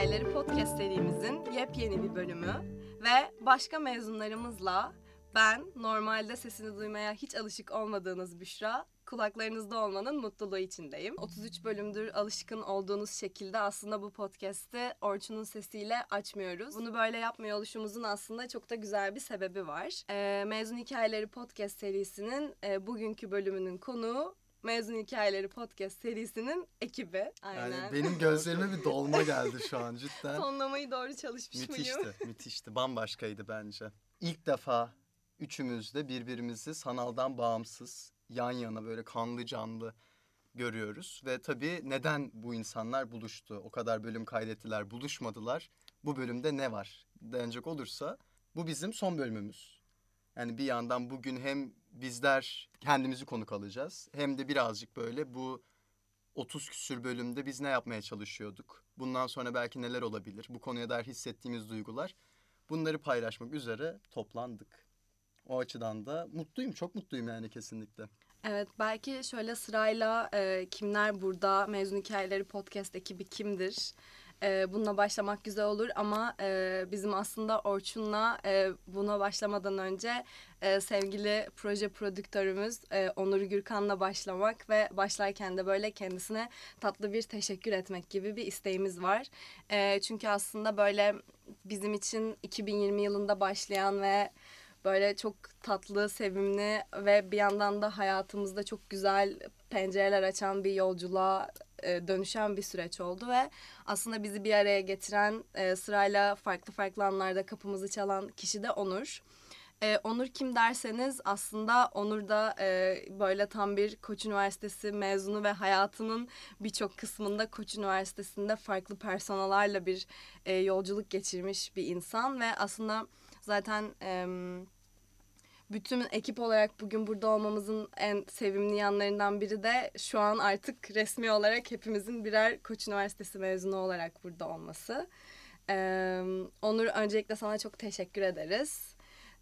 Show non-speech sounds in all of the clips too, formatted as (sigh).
Hikayeleri podcast serimizin yepyeni bir bölümü ve başka mezunlarımızla ben normalde sesini duymaya hiç alışık olmadığınız Büşra kulaklarınızda olmanın mutluluğu içindeyim. 33 bölümdür alışkın olduğunuz şekilde aslında bu podcast'i Orçun'un sesiyle açmıyoruz. Bunu böyle yapmıyor oluşumuzun aslında çok da güzel bir sebebi var. Ee, Mezun Hikayeleri podcast serisinin e, bugünkü bölümünün konuğu Mezun Hikayeleri podcast serisinin ekibi. Aynen. Yani benim gözlerime bir dolma geldi şu an cidden. (laughs) Tonlamayı doğru çalışmış mıyım? müthişti, (laughs) müthişti. Bambaşkaydı bence. İlk defa üçümüz de birbirimizi sanaldan bağımsız, yan yana böyle kanlı canlı görüyoruz. Ve tabii neden bu insanlar buluştu? O kadar bölüm kaydettiler, buluşmadılar. Bu bölümde ne var denecek olursa bu bizim son bölümümüz. Yani bir yandan bugün hem bizler kendimizi konuk alacağız hem de birazcık böyle bu 30 küsür bölümde biz ne yapmaya çalışıyorduk? Bundan sonra belki neler olabilir? Bu konuya dair hissettiğimiz duygular. Bunları paylaşmak üzere toplandık. O açıdan da mutluyum, çok mutluyum yani kesinlikle. Evet belki şöyle sırayla e, kimler burada mezun hikayeleri podcast ekibi kimdir? E, bununla başlamak güzel olur ama e, bizim aslında Orçun'la e, buna başlamadan önce e, sevgili proje prodüktörümüz e, Onur Gürkan'la başlamak ve başlarken de böyle kendisine tatlı bir teşekkür etmek gibi bir isteğimiz var. E, çünkü aslında böyle bizim için 2020 yılında başlayan ve böyle çok tatlı, sevimli ve bir yandan da hayatımızda çok güzel pencereler açan bir yolculuğa e, dönüşen bir süreç oldu ve aslında bizi bir araya getiren e, sırayla farklı farklı anlarda kapımızı çalan kişi de Onur. E, Onur kim derseniz aslında Onur da e, böyle tam bir Koç Üniversitesi mezunu ve hayatının birçok kısmında Koç Üniversitesi'nde farklı personalarla bir e, yolculuk geçirmiş bir insan ve aslında zaten e, bütün ekip olarak bugün burada olmamızın en sevimli yanlarından biri de şu an artık resmi olarak hepimizin birer Koç Üniversitesi mezunu olarak burada olması. E, Onur öncelikle sana çok teşekkür ederiz.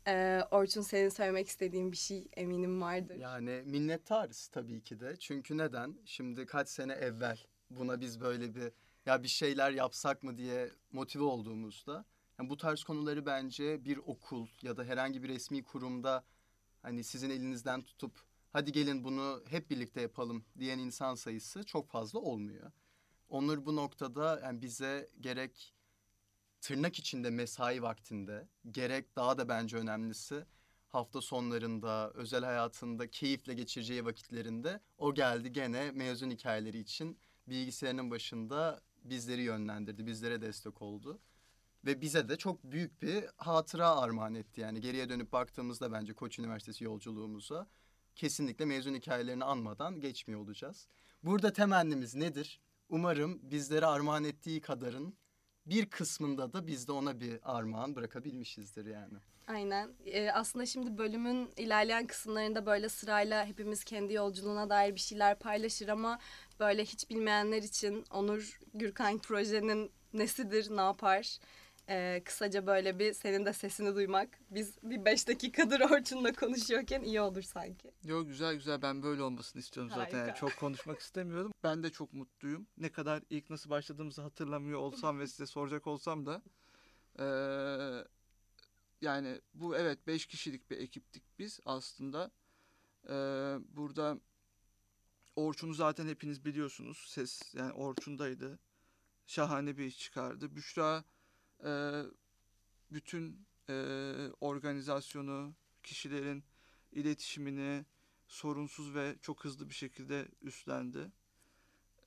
E, Orçun senin söylemek istediğin bir şey eminim vardır. Yani minnettarız tabii ki de. Çünkü neden? Şimdi kaç sene evvel buna biz böyle bir ya bir şeyler yapsak mı diye motive olduğumuzda yani bu tarz konuları bence bir okul ya da herhangi bir resmi kurumda hani sizin elinizden tutup hadi gelin bunu hep birlikte yapalım diyen insan sayısı çok fazla olmuyor. Onur bu noktada yani bize gerek tırnak içinde mesai vaktinde gerek daha da bence önemlisi hafta sonlarında, özel hayatında keyifle geçireceği vakitlerinde o geldi gene mezun hikayeleri için bilgisayarının başında bizleri yönlendirdi, bizlere destek oldu. Ve bize de çok büyük bir hatıra armağan etti. Yani geriye dönüp baktığımızda bence Koç Üniversitesi yolculuğumuza kesinlikle mezun hikayelerini anmadan geçmiyor olacağız. Burada temennimiz nedir? Umarım bizlere armağan ettiği kadarın bir kısmında da biz de ona bir armağan bırakabilmişizdir yani. Aynen. Ee, aslında şimdi bölümün ilerleyen kısımlarında böyle sırayla hepimiz kendi yolculuğuna dair bir şeyler paylaşır ama böyle hiç bilmeyenler için Onur Gürkan projenin nesidir, ne yapar? Ee, kısaca böyle bir senin de sesini duymak. Biz bir beş dakikadır (laughs) Orçun'la konuşuyorken iyi olur sanki. Yo güzel güzel ben böyle olmasını istiyorum zaten. Yani Harika. çok konuşmak istemiyorum. Ben de çok mutluyum. Ne kadar ilk nasıl başladığımızı hatırlamıyor olsam ve size soracak olsam da eee, yani bu evet 5 kişilik bir ekiptik biz aslında. Eee, burada Orçun'u zaten hepiniz biliyorsunuz. Ses yani Orçun'daydı. Şahane bir iş çıkardı. Büşra eee, bütün eee, organizasyonu, kişilerin iletişimini sorunsuz ve çok hızlı bir şekilde üstlendi.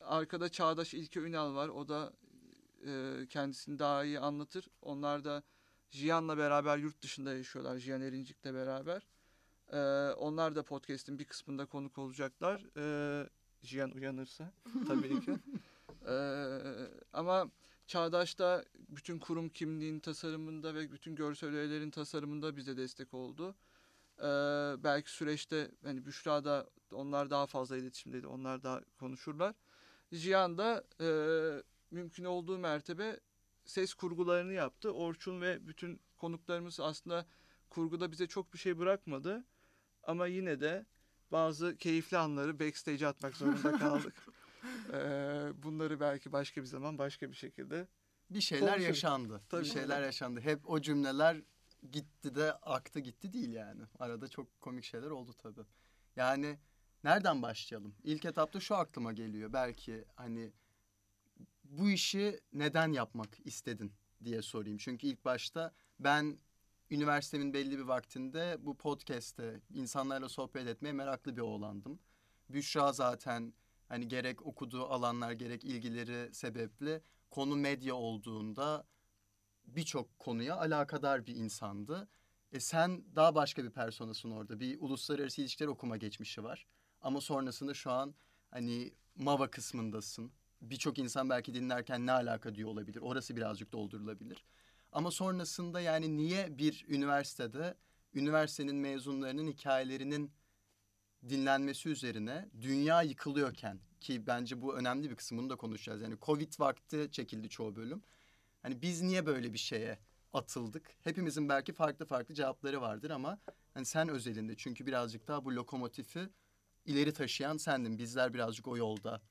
Arkada Çağdaş İlke Ünal var. O da e, kendisini daha iyi anlatır. Onlar da Jiyan'la beraber yurt dışında yaşıyorlar. Jiyan Erincik'le beraber. E, onlar da podcast'in bir kısmında konuk olacaklar. E, Jiyan uyanırsa tabii ki. (laughs) E, ama Çağdaş da bütün kurum kimliğin tasarımında ve bütün görsel öğelerin tasarımında bize destek oldu. Ee, belki süreçte hani Büşra da onlar daha fazla iletişimdeydi. Onlar daha konuşurlar. Cihan da e, mümkün olduğu mertebe ses kurgularını yaptı. Orçun ve bütün konuklarımız aslında kurguda bize çok bir şey bırakmadı. Ama yine de bazı keyifli anları backstage atmak zorunda (laughs) kaldık. Ee, bunları belki başka bir zaman başka bir şekilde bir şeyler Konuşuruz. yaşandı. Tabii. Bir şeyler yaşandı. Hep o cümleler gitti de aktı gitti değil yani. Arada çok komik şeyler oldu tabii. Yani nereden başlayalım? İlk etapta şu aklıma geliyor. Belki hani bu işi neden yapmak istedin diye sorayım. Çünkü ilk başta ben üniversitemin belli bir vaktinde bu podcast'te insanlarla sohbet etmeye meraklı bir oğlandım. Büşra zaten hani gerek okuduğu alanlar gerek ilgileri sebeple konu medya olduğunda birçok konuya alakadar bir insandı. E sen daha başka bir personasın orada. Bir uluslararası ilişkiler okuma geçmişi var. Ama sonrasında şu an hani MAVA kısmındasın. Birçok insan belki dinlerken ne alaka diyor olabilir. Orası birazcık doldurulabilir. Ama sonrasında yani niye bir üniversitede üniversitenin mezunlarının hikayelerinin dinlenmesi üzerine dünya yıkılıyorken ki bence bu önemli bir kısım bunu da konuşacağız. Yani Covid vakti çekildi çoğu bölüm. Hani biz niye böyle bir şeye atıldık? Hepimizin belki farklı farklı cevapları vardır ama hani sen özelinde çünkü birazcık daha bu lokomotifi ileri taşıyan sendin. Bizler birazcık o yolda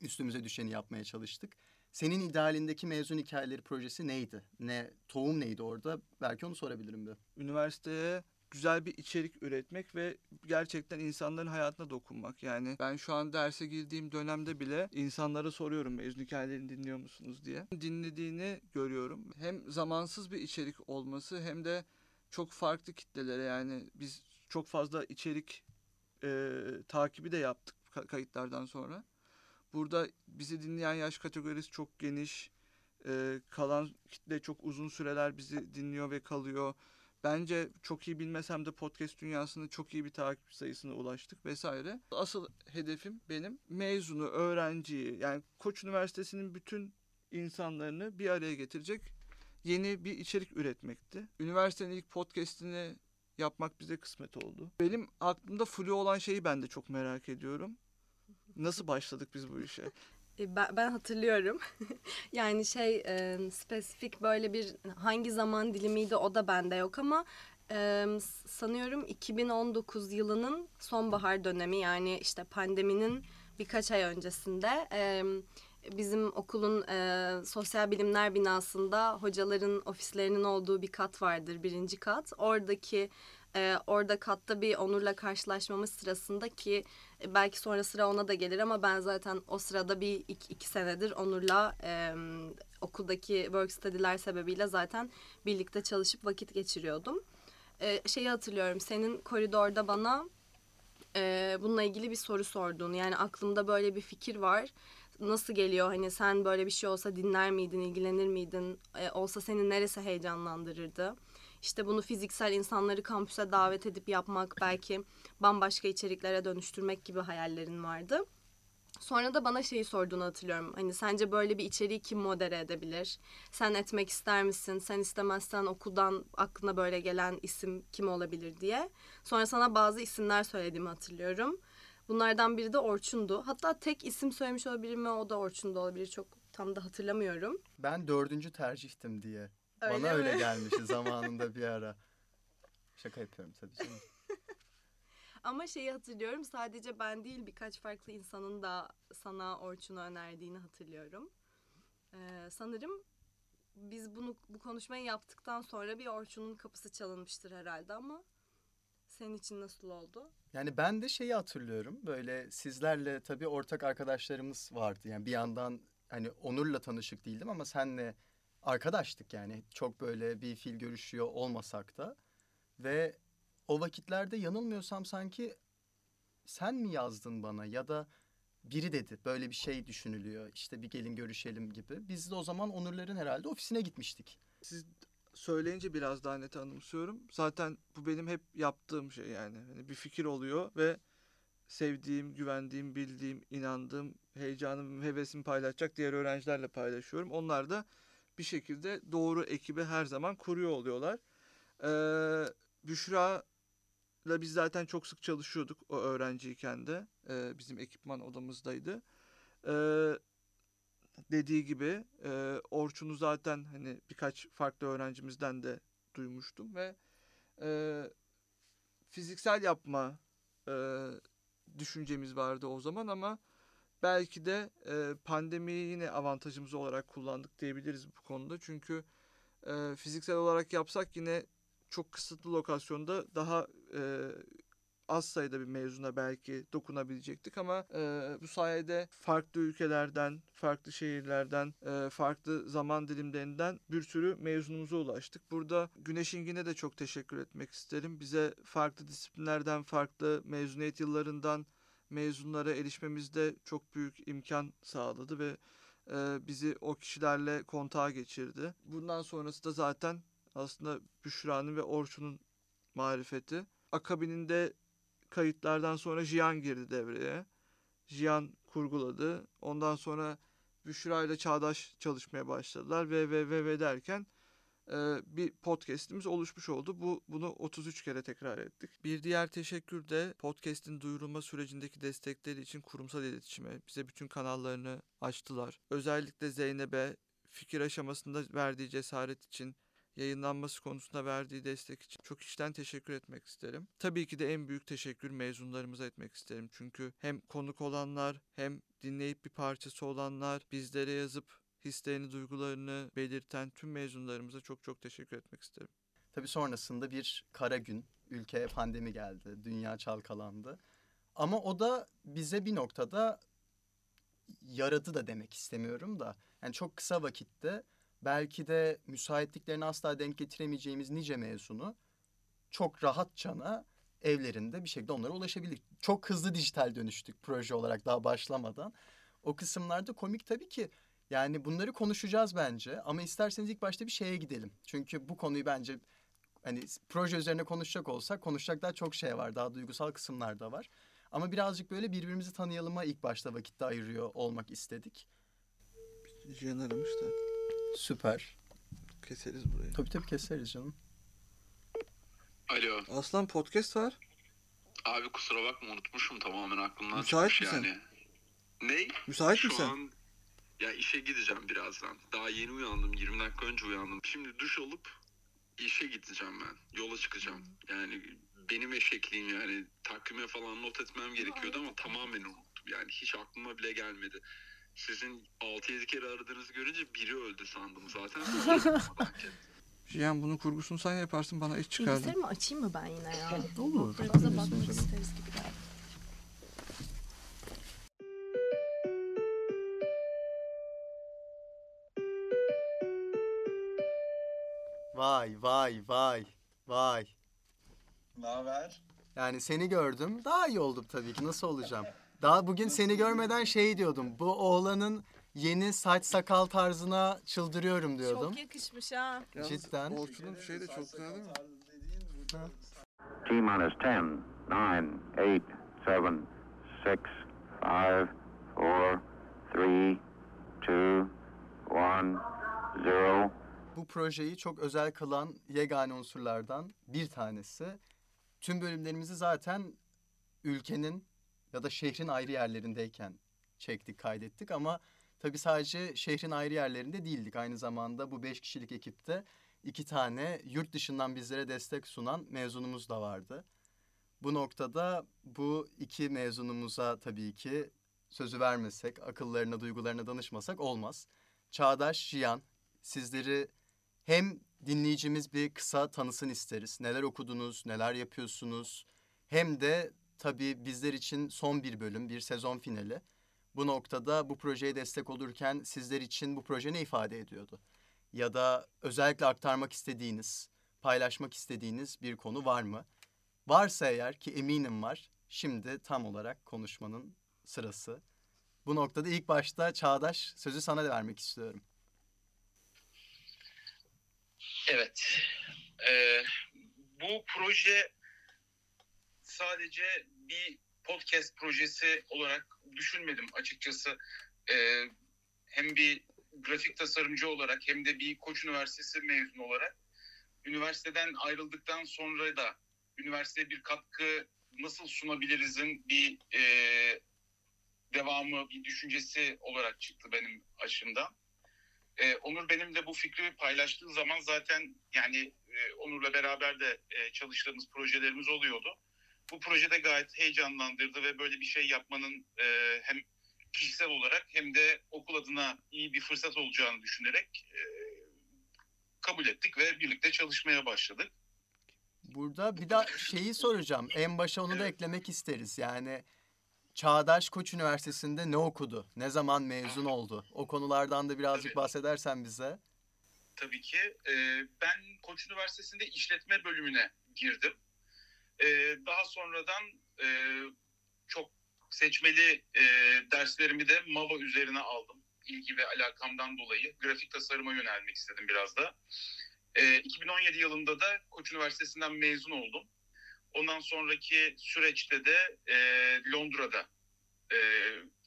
üstümüze düşeni yapmaya çalıştık. Senin idealindeki mezun hikayeleri projesi neydi? Ne tohum neydi orada? Belki onu sorabilirim bir. üniversiteye güzel bir içerik üretmek ve gerçekten insanların hayatına dokunmak. Yani ben şu an derse girdiğim dönemde bile insanlara soruyorum mezun hikayelerini dinliyor musunuz diye. Dinlediğini görüyorum. Hem zamansız bir içerik olması hem de çok farklı kitlelere yani biz çok fazla içerik e, takibi de yaptık ka- kayıtlardan sonra. Burada bizi dinleyen yaş kategorisi çok geniş. E, kalan kitle çok uzun süreler bizi dinliyor ve kalıyor. Bence çok iyi bilmesem de podcast dünyasında çok iyi bir takip sayısına ulaştık vesaire. Asıl hedefim benim mezunu, öğrenciyi yani Koç Üniversitesi'nin bütün insanlarını bir araya getirecek yeni bir içerik üretmekti. Üniversitenin ilk podcast'ini yapmak bize kısmet oldu. Benim aklımda flu olan şeyi ben de çok merak ediyorum. Nasıl başladık biz bu işe? E, Ben, hatırlıyorum. (laughs) yani şey e, spesifik böyle bir hangi zaman dilimiydi o da bende yok ama e, sanıyorum 2019 yılının sonbahar dönemi yani işte pandeminin birkaç ay öncesinde e, bizim okulun e, sosyal bilimler binasında hocaların ofislerinin olduğu bir kat vardır birinci kat. Oradaki e, orada katta bir Onur'la karşılaşmamız sırasında ki e, belki sonra sıra ona da gelir ama ben zaten o sırada bir iki, iki senedir Onur'la e, okuldaki work study'ler sebebiyle zaten birlikte çalışıp vakit geçiriyordum. E, şeyi hatırlıyorum senin koridorda bana e, bununla ilgili bir soru sorduğunu yani aklımda böyle bir fikir var. Nasıl geliyor? Hani sen böyle bir şey olsa dinler miydin ilgilenir miydin? E, olsa seni neresi heyecanlandırırdı işte bunu fiziksel insanları kampüse davet edip yapmak belki bambaşka içeriklere dönüştürmek gibi hayallerin vardı. Sonra da bana şeyi sorduğunu hatırlıyorum. Hani sence böyle bir içeriği kim modere edebilir? Sen etmek ister misin? Sen istemezsen okuldan aklına böyle gelen isim kim olabilir diye. Sonra sana bazı isimler söylediğimi hatırlıyorum. Bunlardan biri de Orçun'du. Hatta tek isim söylemiş olabilirim ve o da Orçun'da olabilir. Çok tam da hatırlamıyorum. Ben dördüncü tercihtim diye. Öyle Bana öyle mi? gelmişti (laughs) zamanında bir ara. Şaka yapıyorum tabii canım. (laughs) Ama şeyi hatırlıyorum sadece ben değil birkaç farklı insanın da sana Orçun'u önerdiğini hatırlıyorum. Ee, sanırım biz bunu bu konuşmayı yaptıktan sonra bir Orçun'un kapısı çalınmıştır herhalde ama senin için nasıl oldu? Yani ben de şeyi hatırlıyorum. Böyle sizlerle tabii ortak arkadaşlarımız vardı. Yani bir yandan hani Onur'la tanışık değildim ama senle arkadaştık yani. Çok böyle bir fil görüşüyor olmasak da. Ve o vakitlerde yanılmıyorsam sanki sen mi yazdın bana ya da biri dedi böyle bir şey düşünülüyor. İşte bir gelin görüşelim gibi. Biz de o zaman Onurların herhalde ofisine gitmiştik. Siz söyleyince biraz daha net anımsıyorum. Zaten bu benim hep yaptığım şey yani. Hani bir fikir oluyor ve sevdiğim, güvendiğim, bildiğim, inandığım, heyecanım, hevesimi paylaşacak diğer öğrencilerle paylaşıyorum. Onlar da bir şekilde doğru ekibi her zaman kuruyor oluyorlar. Ee, Büşra'la biz zaten çok sık çalışıyorduk o öğrenciyken de. Ee, bizim ekipman odamızdaydı. Ee, dediği gibi e, Orçun'u zaten hani birkaç farklı öğrencimizden de duymuştum ve e, fiziksel yapma e, düşüncemiz vardı o zaman ama belki de e, pandemiyi yine avantajımız olarak kullandık diyebiliriz bu konuda. Çünkü e, fiziksel olarak yapsak yine çok kısıtlı lokasyonda daha e, az sayıda bir mezuna belki dokunabilecektik ama e, bu sayede farklı ülkelerden, farklı şehirlerden, e, farklı zaman dilimlerinden bir sürü mezunumuza ulaştık. Burada Güneş İngin'e de çok teşekkür etmek isterim. Bize farklı disiplinlerden, farklı mezuniyet yıllarından mezunlara erişmemizde çok büyük imkan sağladı ve e, bizi o kişilerle kontağa geçirdi. Bundan sonrası da zaten aslında Büşra'nın ve Orçun'un marifeti. Akabininde kayıtlardan sonra Jiyan girdi devreye. Jiyan kurguladı. Ondan sonra Büşra ile Çağdaş çalışmaya başladılar ve ve ve ve derken bir podcast'imiz oluşmuş oldu. Bu bunu 33 kere tekrar ettik. Bir diğer teşekkür de podcast'in duyurulma sürecindeki destekleri için kurumsal iletişime, bize bütün kanallarını açtılar. Özellikle Zeynep'e fikir aşamasında verdiği cesaret için yayınlanması konusunda verdiği destek için çok içten teşekkür etmek isterim. Tabii ki de en büyük teşekkür mezunlarımıza etmek isterim. Çünkü hem konuk olanlar hem dinleyip bir parçası olanlar bizlere yazıp hislerini, duygularını belirten tüm mezunlarımıza çok çok teşekkür etmek isterim. Tabii sonrasında bir kara gün. Ülkeye pandemi geldi. Dünya çalkalandı. Ama o da bize bir noktada yaradı da demek istemiyorum da. Yani çok kısa vakitte belki de müsaitliklerini asla denk getiremeyeceğimiz nice mezunu çok rahatçana evlerinde bir şekilde onlara ulaşabildik. Çok hızlı dijital dönüştük proje olarak daha başlamadan. O kısımlarda komik tabii ki yani bunları konuşacağız bence ama isterseniz ilk başta bir şeye gidelim. Çünkü bu konuyu bence hani proje üzerine konuşacak olsak konuşacak daha çok şey var. Daha duygusal kısımlar da var. Ama birazcık böyle birbirimizi tanıyalıma ilk başta vakitte ayırıyor olmak istedik. Cihan aramış da Süper. keseriz burayı. Tabii tabii keseriz canım. Alo. Aslan podcast var. Abi kusura bakma unutmuşum tamamen aklımdan Müsait çıkmış misin? yani. Ne? Müsait Şu misin? an ya işe gideceğim birazdan. Daha yeni uyandım. 20 dakika önce uyandım. Şimdi duş alıp işe gideceğim ben. Yola çıkacağım. Yani benim eşekliğim yani takvime falan not etmem gerekiyordu ama tamamen unuttum. Yani hiç aklıma bile gelmedi. Sizin 6-7 kere aradığınızı görünce biri öldü sandım zaten. (laughs) Cihan bunun kurgusunu sen yaparsın bana iş çıkardın. Bilgisayarımı açayım mı ben yine ya? Olur. Biraz da bakmak isteriz gibi geldi. Vay vay vay vay. Ne haber? Yani seni gördüm. Daha iyi oldum tabii ki. Nasıl olacağım? Daha bugün seni görmeden şey diyordum. Bu oğlanın yeni saç sakal tarzına çıldırıyorum diyordum. Çok yakışmış ha. Yalnız Cidden. Orçun'un şey de çok güzel değil mi? Dediğin burada T minus 10, 9, 8, 7, 6, 5, 4, 3, 2, 1, 0. Bu projeyi çok özel kılan yegane unsurlardan bir tanesi. Tüm bölümlerimizi zaten ülkenin ya da şehrin ayrı yerlerindeyken çektik, kaydettik ama tabii sadece şehrin ayrı yerlerinde değildik. Aynı zamanda bu beş kişilik ekipte iki tane yurt dışından bizlere destek sunan mezunumuz da vardı. Bu noktada bu iki mezunumuza tabii ki sözü vermesek, akıllarına, duygularına danışmasak olmaz. Çağdaş, Jiyan, sizleri hem dinleyicimiz bir kısa tanısın isteriz. Neler okudunuz, neler yapıyorsunuz. Hem de tabii bizler için son bir bölüm, bir sezon finali. Bu noktada bu projeye destek olurken sizler için bu proje ne ifade ediyordu? Ya da özellikle aktarmak istediğiniz, paylaşmak istediğiniz bir konu var mı? Varsa eğer ki eminim var, şimdi tam olarak konuşmanın sırası. Bu noktada ilk başta Çağdaş sözü sana vermek istiyorum. Evet. Ee, bu proje sadece bir podcast projesi olarak düşünmedim açıkçası. Ee, hem bir grafik tasarımcı olarak hem de bir Koç Üniversitesi mezunu olarak üniversiteden ayrıldıktan sonra da üniversiteye bir katkı nasıl sunabilirizin bir e, devamı, bir düşüncesi olarak çıktı benim açımdan. Ee, Onur benimle bu fikri paylaştığı zaman zaten yani e, Onur'la beraber de e, çalıştığımız projelerimiz oluyordu. Bu projede gayet heyecanlandırdı ve böyle bir şey yapmanın e, hem kişisel olarak hem de okul adına iyi bir fırsat olacağını düşünerek e, kabul ettik ve birlikte çalışmaya başladık. Burada bir daha şeyi soracağım. En başa onu da Evet. eklemek isteriz. Yani Çağdaş Koç Üniversitesi'nde ne okudu? Ne zaman mezun oldu? O konulardan da birazcık Tabii. bahsedersen bize. tabii ki. E, ben Koç Üniversitesi'nde işletme bölümüne girdim. E, daha sonradan e, çok seçmeli e, derslerimi de MAVA üzerine aldım. İlgi ve alakamdan dolayı grafik tasarıma yönelmek istedim biraz da. E, 2017 yılında da Koç Üniversitesi'nden mezun oldum. Ondan sonraki süreçte de e, Londra'da e,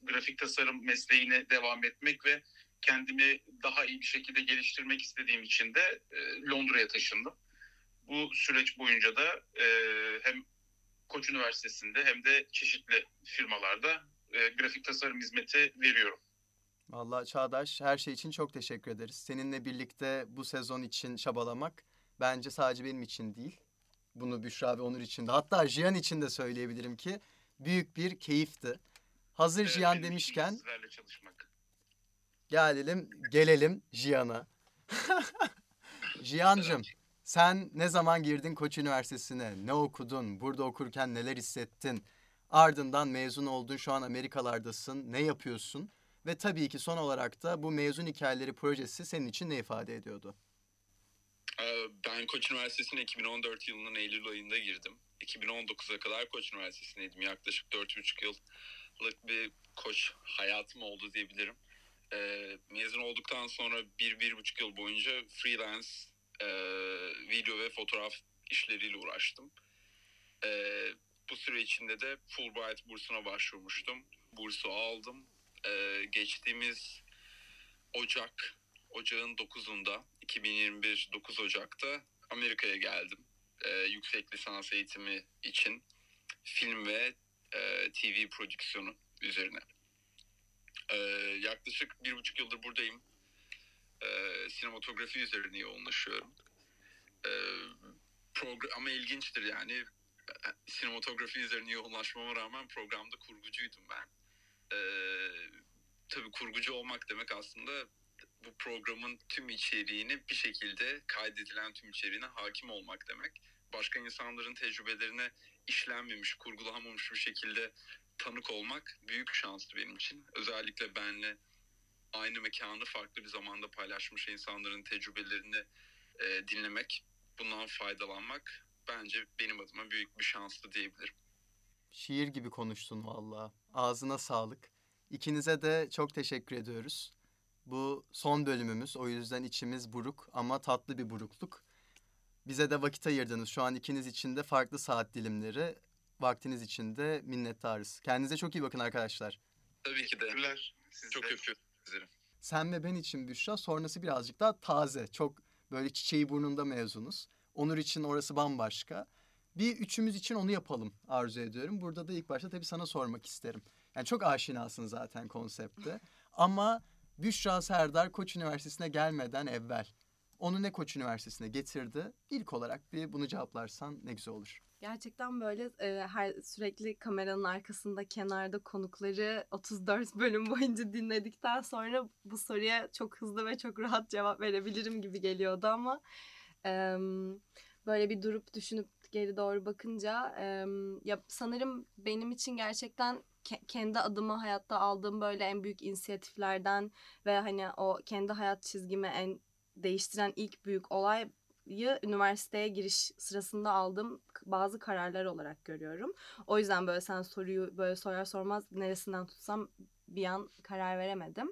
grafik tasarım mesleğine devam etmek ve kendimi daha iyi bir şekilde geliştirmek istediğim için de e, Londra'ya taşındım. Bu süreç boyunca da e, hem Koç Üniversitesi'nde hem de çeşitli firmalarda e, grafik tasarım hizmeti veriyorum. Vallahi Çağdaş her şey için çok teşekkür ederiz. Seninle birlikte bu sezon için çabalamak bence sadece benim için değil. Bunu Büşra ve Onur için de hatta Jiyan için de söyleyebilirim ki büyük bir keyifti. Hazır E, için demişken Sizlerle çalışmak. gelelim gelelim Jiyan'a. Jiyancığım (laughs) sen ne zaman girdin Koç Üniversitesi'ne? Ne okudun? Burada okurken neler hissettin? Ardından mezun oldun. Şu an Amerikalardasın. Ne yapıyorsun? Ve tabii ki son olarak da bu mezun hikayeleri projesi senin için ne ifade ediyordu? Ben Koç Üniversitesi'ne 2014 yılının Eylül ayında girdim. 2019'a kadar Koç Üniversitesi'ndeydim. Yaklaşık 4,5 yıllık bir koç hayatım oldu diyebilirim. Ee, mezun olduktan sonra 1-1,5 yıl boyunca freelance e, video ve fotoğraf işleriyle uğraştım. Ee, bu süre içinde de Fulbright bursuna başvurmuştum. Bursu aldım. Ee, geçtiğimiz Ocak Ocağın 9'unda 2021 9 Ocak'ta Amerika'ya geldim. Ee, yüksek lisans eğitimi için film ve e, TV prodüksiyonu üzerine. Ee, yaklaşık bir buçuk yıldır buradayım. Ee, sinematografi üzerine yoğunlaşıyorum. Ee, progr- ama ilginçtir yani e, sinematografi üzerine yoğunlaşmama rağmen programda kurgucuydum ben. Ee, tabii kurgucu olmak demek aslında bu programın tüm içeriğini bir şekilde kaydedilen tüm içeriğine hakim olmak demek. Başka insanların tecrübelerine işlenmemiş, kurgulanmamış bir şekilde tanık olmak büyük şanstı benim için. Özellikle benle aynı mekanı farklı bir zamanda paylaşmış insanların tecrübelerini e, dinlemek, bundan faydalanmak bence benim adıma büyük bir şanstı diyebilirim. Şiir gibi konuştun valla. Ağzına sağlık. İkinize de çok teşekkür ediyoruz. Bu son bölümümüz. O yüzden içimiz buruk ama tatlı bir burukluk. Bize de vakit ayırdınız. Şu an ikiniz için de farklı saat dilimleri. Vaktiniz için de minnettarız. Kendinize çok iyi bakın arkadaşlar. Tabii ki de. Teşekkürler. Siz Çok öpüyorum. Sen ve ben için Büşra sonrası birazcık daha taze. Çok böyle çiçeği burnunda mezunuz. Onur için orası bambaşka. Bir üçümüz için onu yapalım arzu ediyorum. Burada da ilk başta tabii sana sormak isterim. Yani çok aşinasın zaten konsepte. Ama Büşra Serdar Koç Üniversitesi'ne gelmeden evvel onu ne Koç Üniversitesi'ne getirdi? İlk olarak bir bunu cevaplarsan ne güzel olur. Gerçekten böyle e, her sürekli kameranın arkasında kenarda konukları 34 bölüm boyunca dinledikten sonra bu soruya çok hızlı ve çok rahat cevap verebilirim gibi geliyordu ama e, böyle bir durup düşünüp geri doğru bakınca e, ya sanırım benim için gerçekten ke- kendi adıma hayatta aldığım böyle en büyük inisiyatiflerden ve hani o kendi hayat çizgimi en değiştiren ilk büyük olay üniversiteye giriş sırasında aldığım bazı kararlar olarak görüyorum. O yüzden böyle sen soruyu böyle sorar sormaz neresinden tutsam bir an karar veremedim.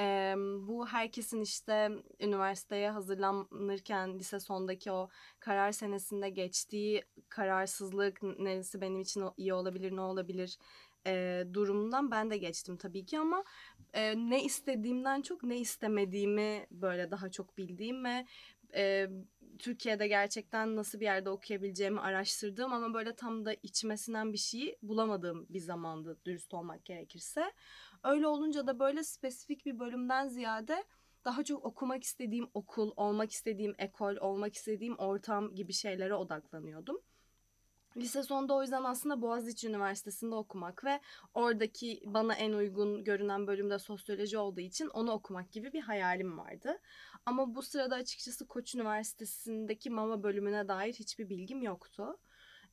Ee, bu herkesin işte üniversiteye hazırlanırken lise sondaki o karar senesinde geçtiği kararsızlık neresi benim için iyi olabilir ne olabilir e, durumundan ben de geçtim tabii ki ama e, ne istediğimden çok ne istemediğimi böyle daha çok bildiğim ve e, Türkiye'de gerçekten nasıl bir yerde okuyabileceğimi araştırdığım ama böyle tam da içmesinden bir şeyi bulamadığım bir zamandı dürüst olmak gerekirse. Öyle olunca da böyle spesifik bir bölümden ziyade daha çok okumak istediğim okul, olmak istediğim ekol, olmak istediğim ortam gibi şeylere odaklanıyordum. Lise sonunda o yüzden aslında Boğaziçi Üniversitesi'nde okumak ve oradaki bana en uygun görünen bölümde sosyoloji olduğu için onu okumak gibi bir hayalim vardı. Ama bu sırada açıkçası Koç Üniversitesi'ndeki MAMA bölümüne dair hiçbir bilgim yoktu.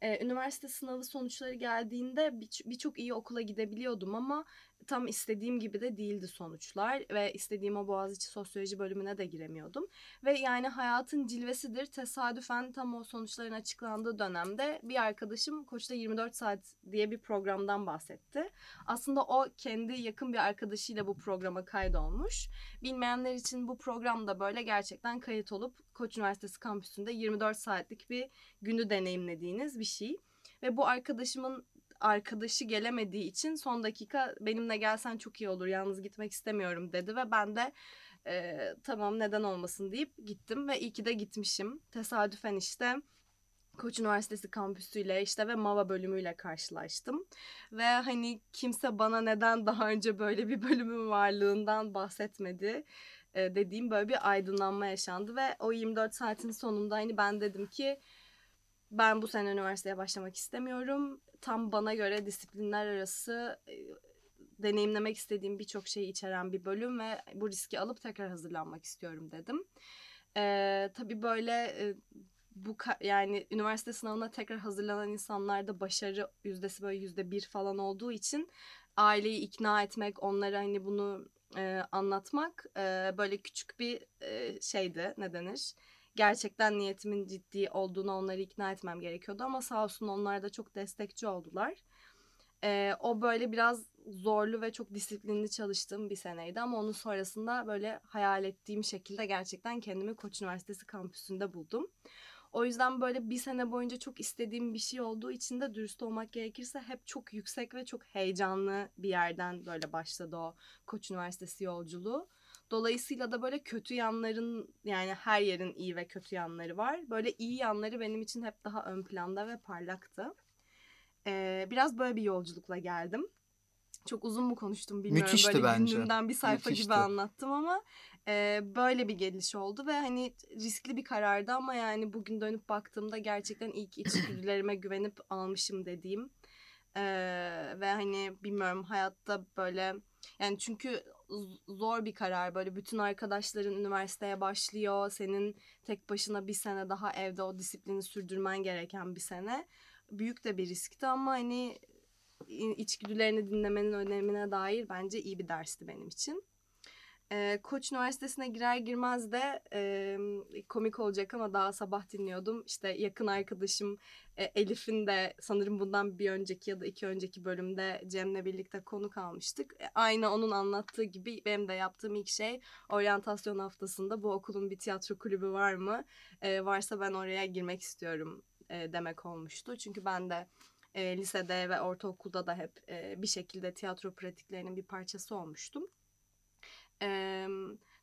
Ee, üniversite sınavı sonuçları geldiğinde bir- birçok iyi okula gidebiliyordum ama tam istediğim gibi de değildi sonuçlar ve istediğim o Boğaziçi Sosyoloji bölümüne de giremiyordum. Ve yani hayatın cilvesidir. Tesadüfen tam o sonuçların açıklandığı dönemde bir arkadaşım Koç'ta 24 Saat diye bir programdan bahsetti. Aslında o kendi yakın bir arkadaşıyla bu programa kaydolmuş. Bilmeyenler için bu programda böyle gerçekten kayıt olup Koç Üniversitesi kampüsünde 24 saatlik bir günü deneyimlediğiniz bir şey. Ve bu arkadaşımın arkadaşı gelemediği için son dakika benimle gelsen çok iyi olur yalnız gitmek istemiyorum dedi ve ben de e, tamam neden olmasın deyip gittim ve iyi ki de gitmişim. Tesadüfen işte Koç Üniversitesi kampüsüyle işte ve MAVA bölümüyle karşılaştım. Ve hani kimse bana neden daha önce böyle bir (laughs) bölümün varlığından bahsetmedi dediğim böyle bir aydınlanma yaşandı ve o 24 saatin sonunda hani ben dedim ki ben bu sene üniversiteye başlamak istemiyorum. Tam bana göre disiplinler arası e, deneyimlemek istediğim birçok şeyi içeren bir bölüm ve bu riski alıp tekrar hazırlanmak istiyorum dedim. Ee, tabii böyle e, bu yani üniversite sınavına tekrar hazırlanan insanlarda başarı yüzdesi böyle yüzde bir falan olduğu için aileyi ikna etmek, onlara hani bunu e, anlatmak e, böyle küçük bir e, şeydi ne denir? Gerçekten niyetimin ciddi olduğunu onları ikna etmem gerekiyordu ama sağ olsun onlar da çok destekçi oldular. E, o böyle biraz zorlu ve çok disiplinli çalıştığım bir seneydi ama onun sonrasında böyle hayal ettiğim şekilde gerçekten kendimi Koç Üniversitesi kampüsünde buldum. O yüzden böyle bir sene boyunca çok istediğim bir şey olduğu için de dürüst olmak gerekirse hep çok yüksek ve çok heyecanlı bir yerden böyle başladı o Koç Üniversitesi yolculuğu. Dolayısıyla da böyle kötü yanların yani her yerin iyi ve kötü yanları var. Böyle iyi yanları benim için hep daha ön planda ve parlaktı. Ee, biraz böyle bir yolculukla geldim. Çok uzun mu konuştum bilmiyorum. Müthişti böyle bence. günlüğümden bir sayfa Müthişti. gibi anlattım ama e, böyle bir geliş oldu ve hani riskli bir karardı ama yani bugün dönüp baktığımda gerçekten ilk içgüdülerime güvenip almışım dediğim e, ve hani bilmiyorum hayatta böyle yani çünkü zor bir karar. Böyle bütün arkadaşların üniversiteye başlıyor. Senin tek başına bir sene daha evde o disiplini sürdürmen gereken bir sene. Büyük de bir riskti ama hani içgüdülerini dinlemenin önemine dair bence iyi bir dersti benim için. Ee, Koç Üniversitesi'ne girer girmez de e, komik olacak ama daha sabah dinliyordum. İşte yakın arkadaşım e, Elif'in de sanırım bundan bir önceki ya da iki önceki bölümde Cem'le birlikte konuk almıştık. E, aynı onun anlattığı gibi benim de yaptığım ilk şey oryantasyon haftasında bu okulun bir tiyatro kulübü var mı? E, varsa ben oraya girmek istiyorum e, demek olmuştu. Çünkü ben de e, lisede ve ortaokulda da hep e, bir şekilde tiyatro pratiklerinin bir parçası olmuştum. E,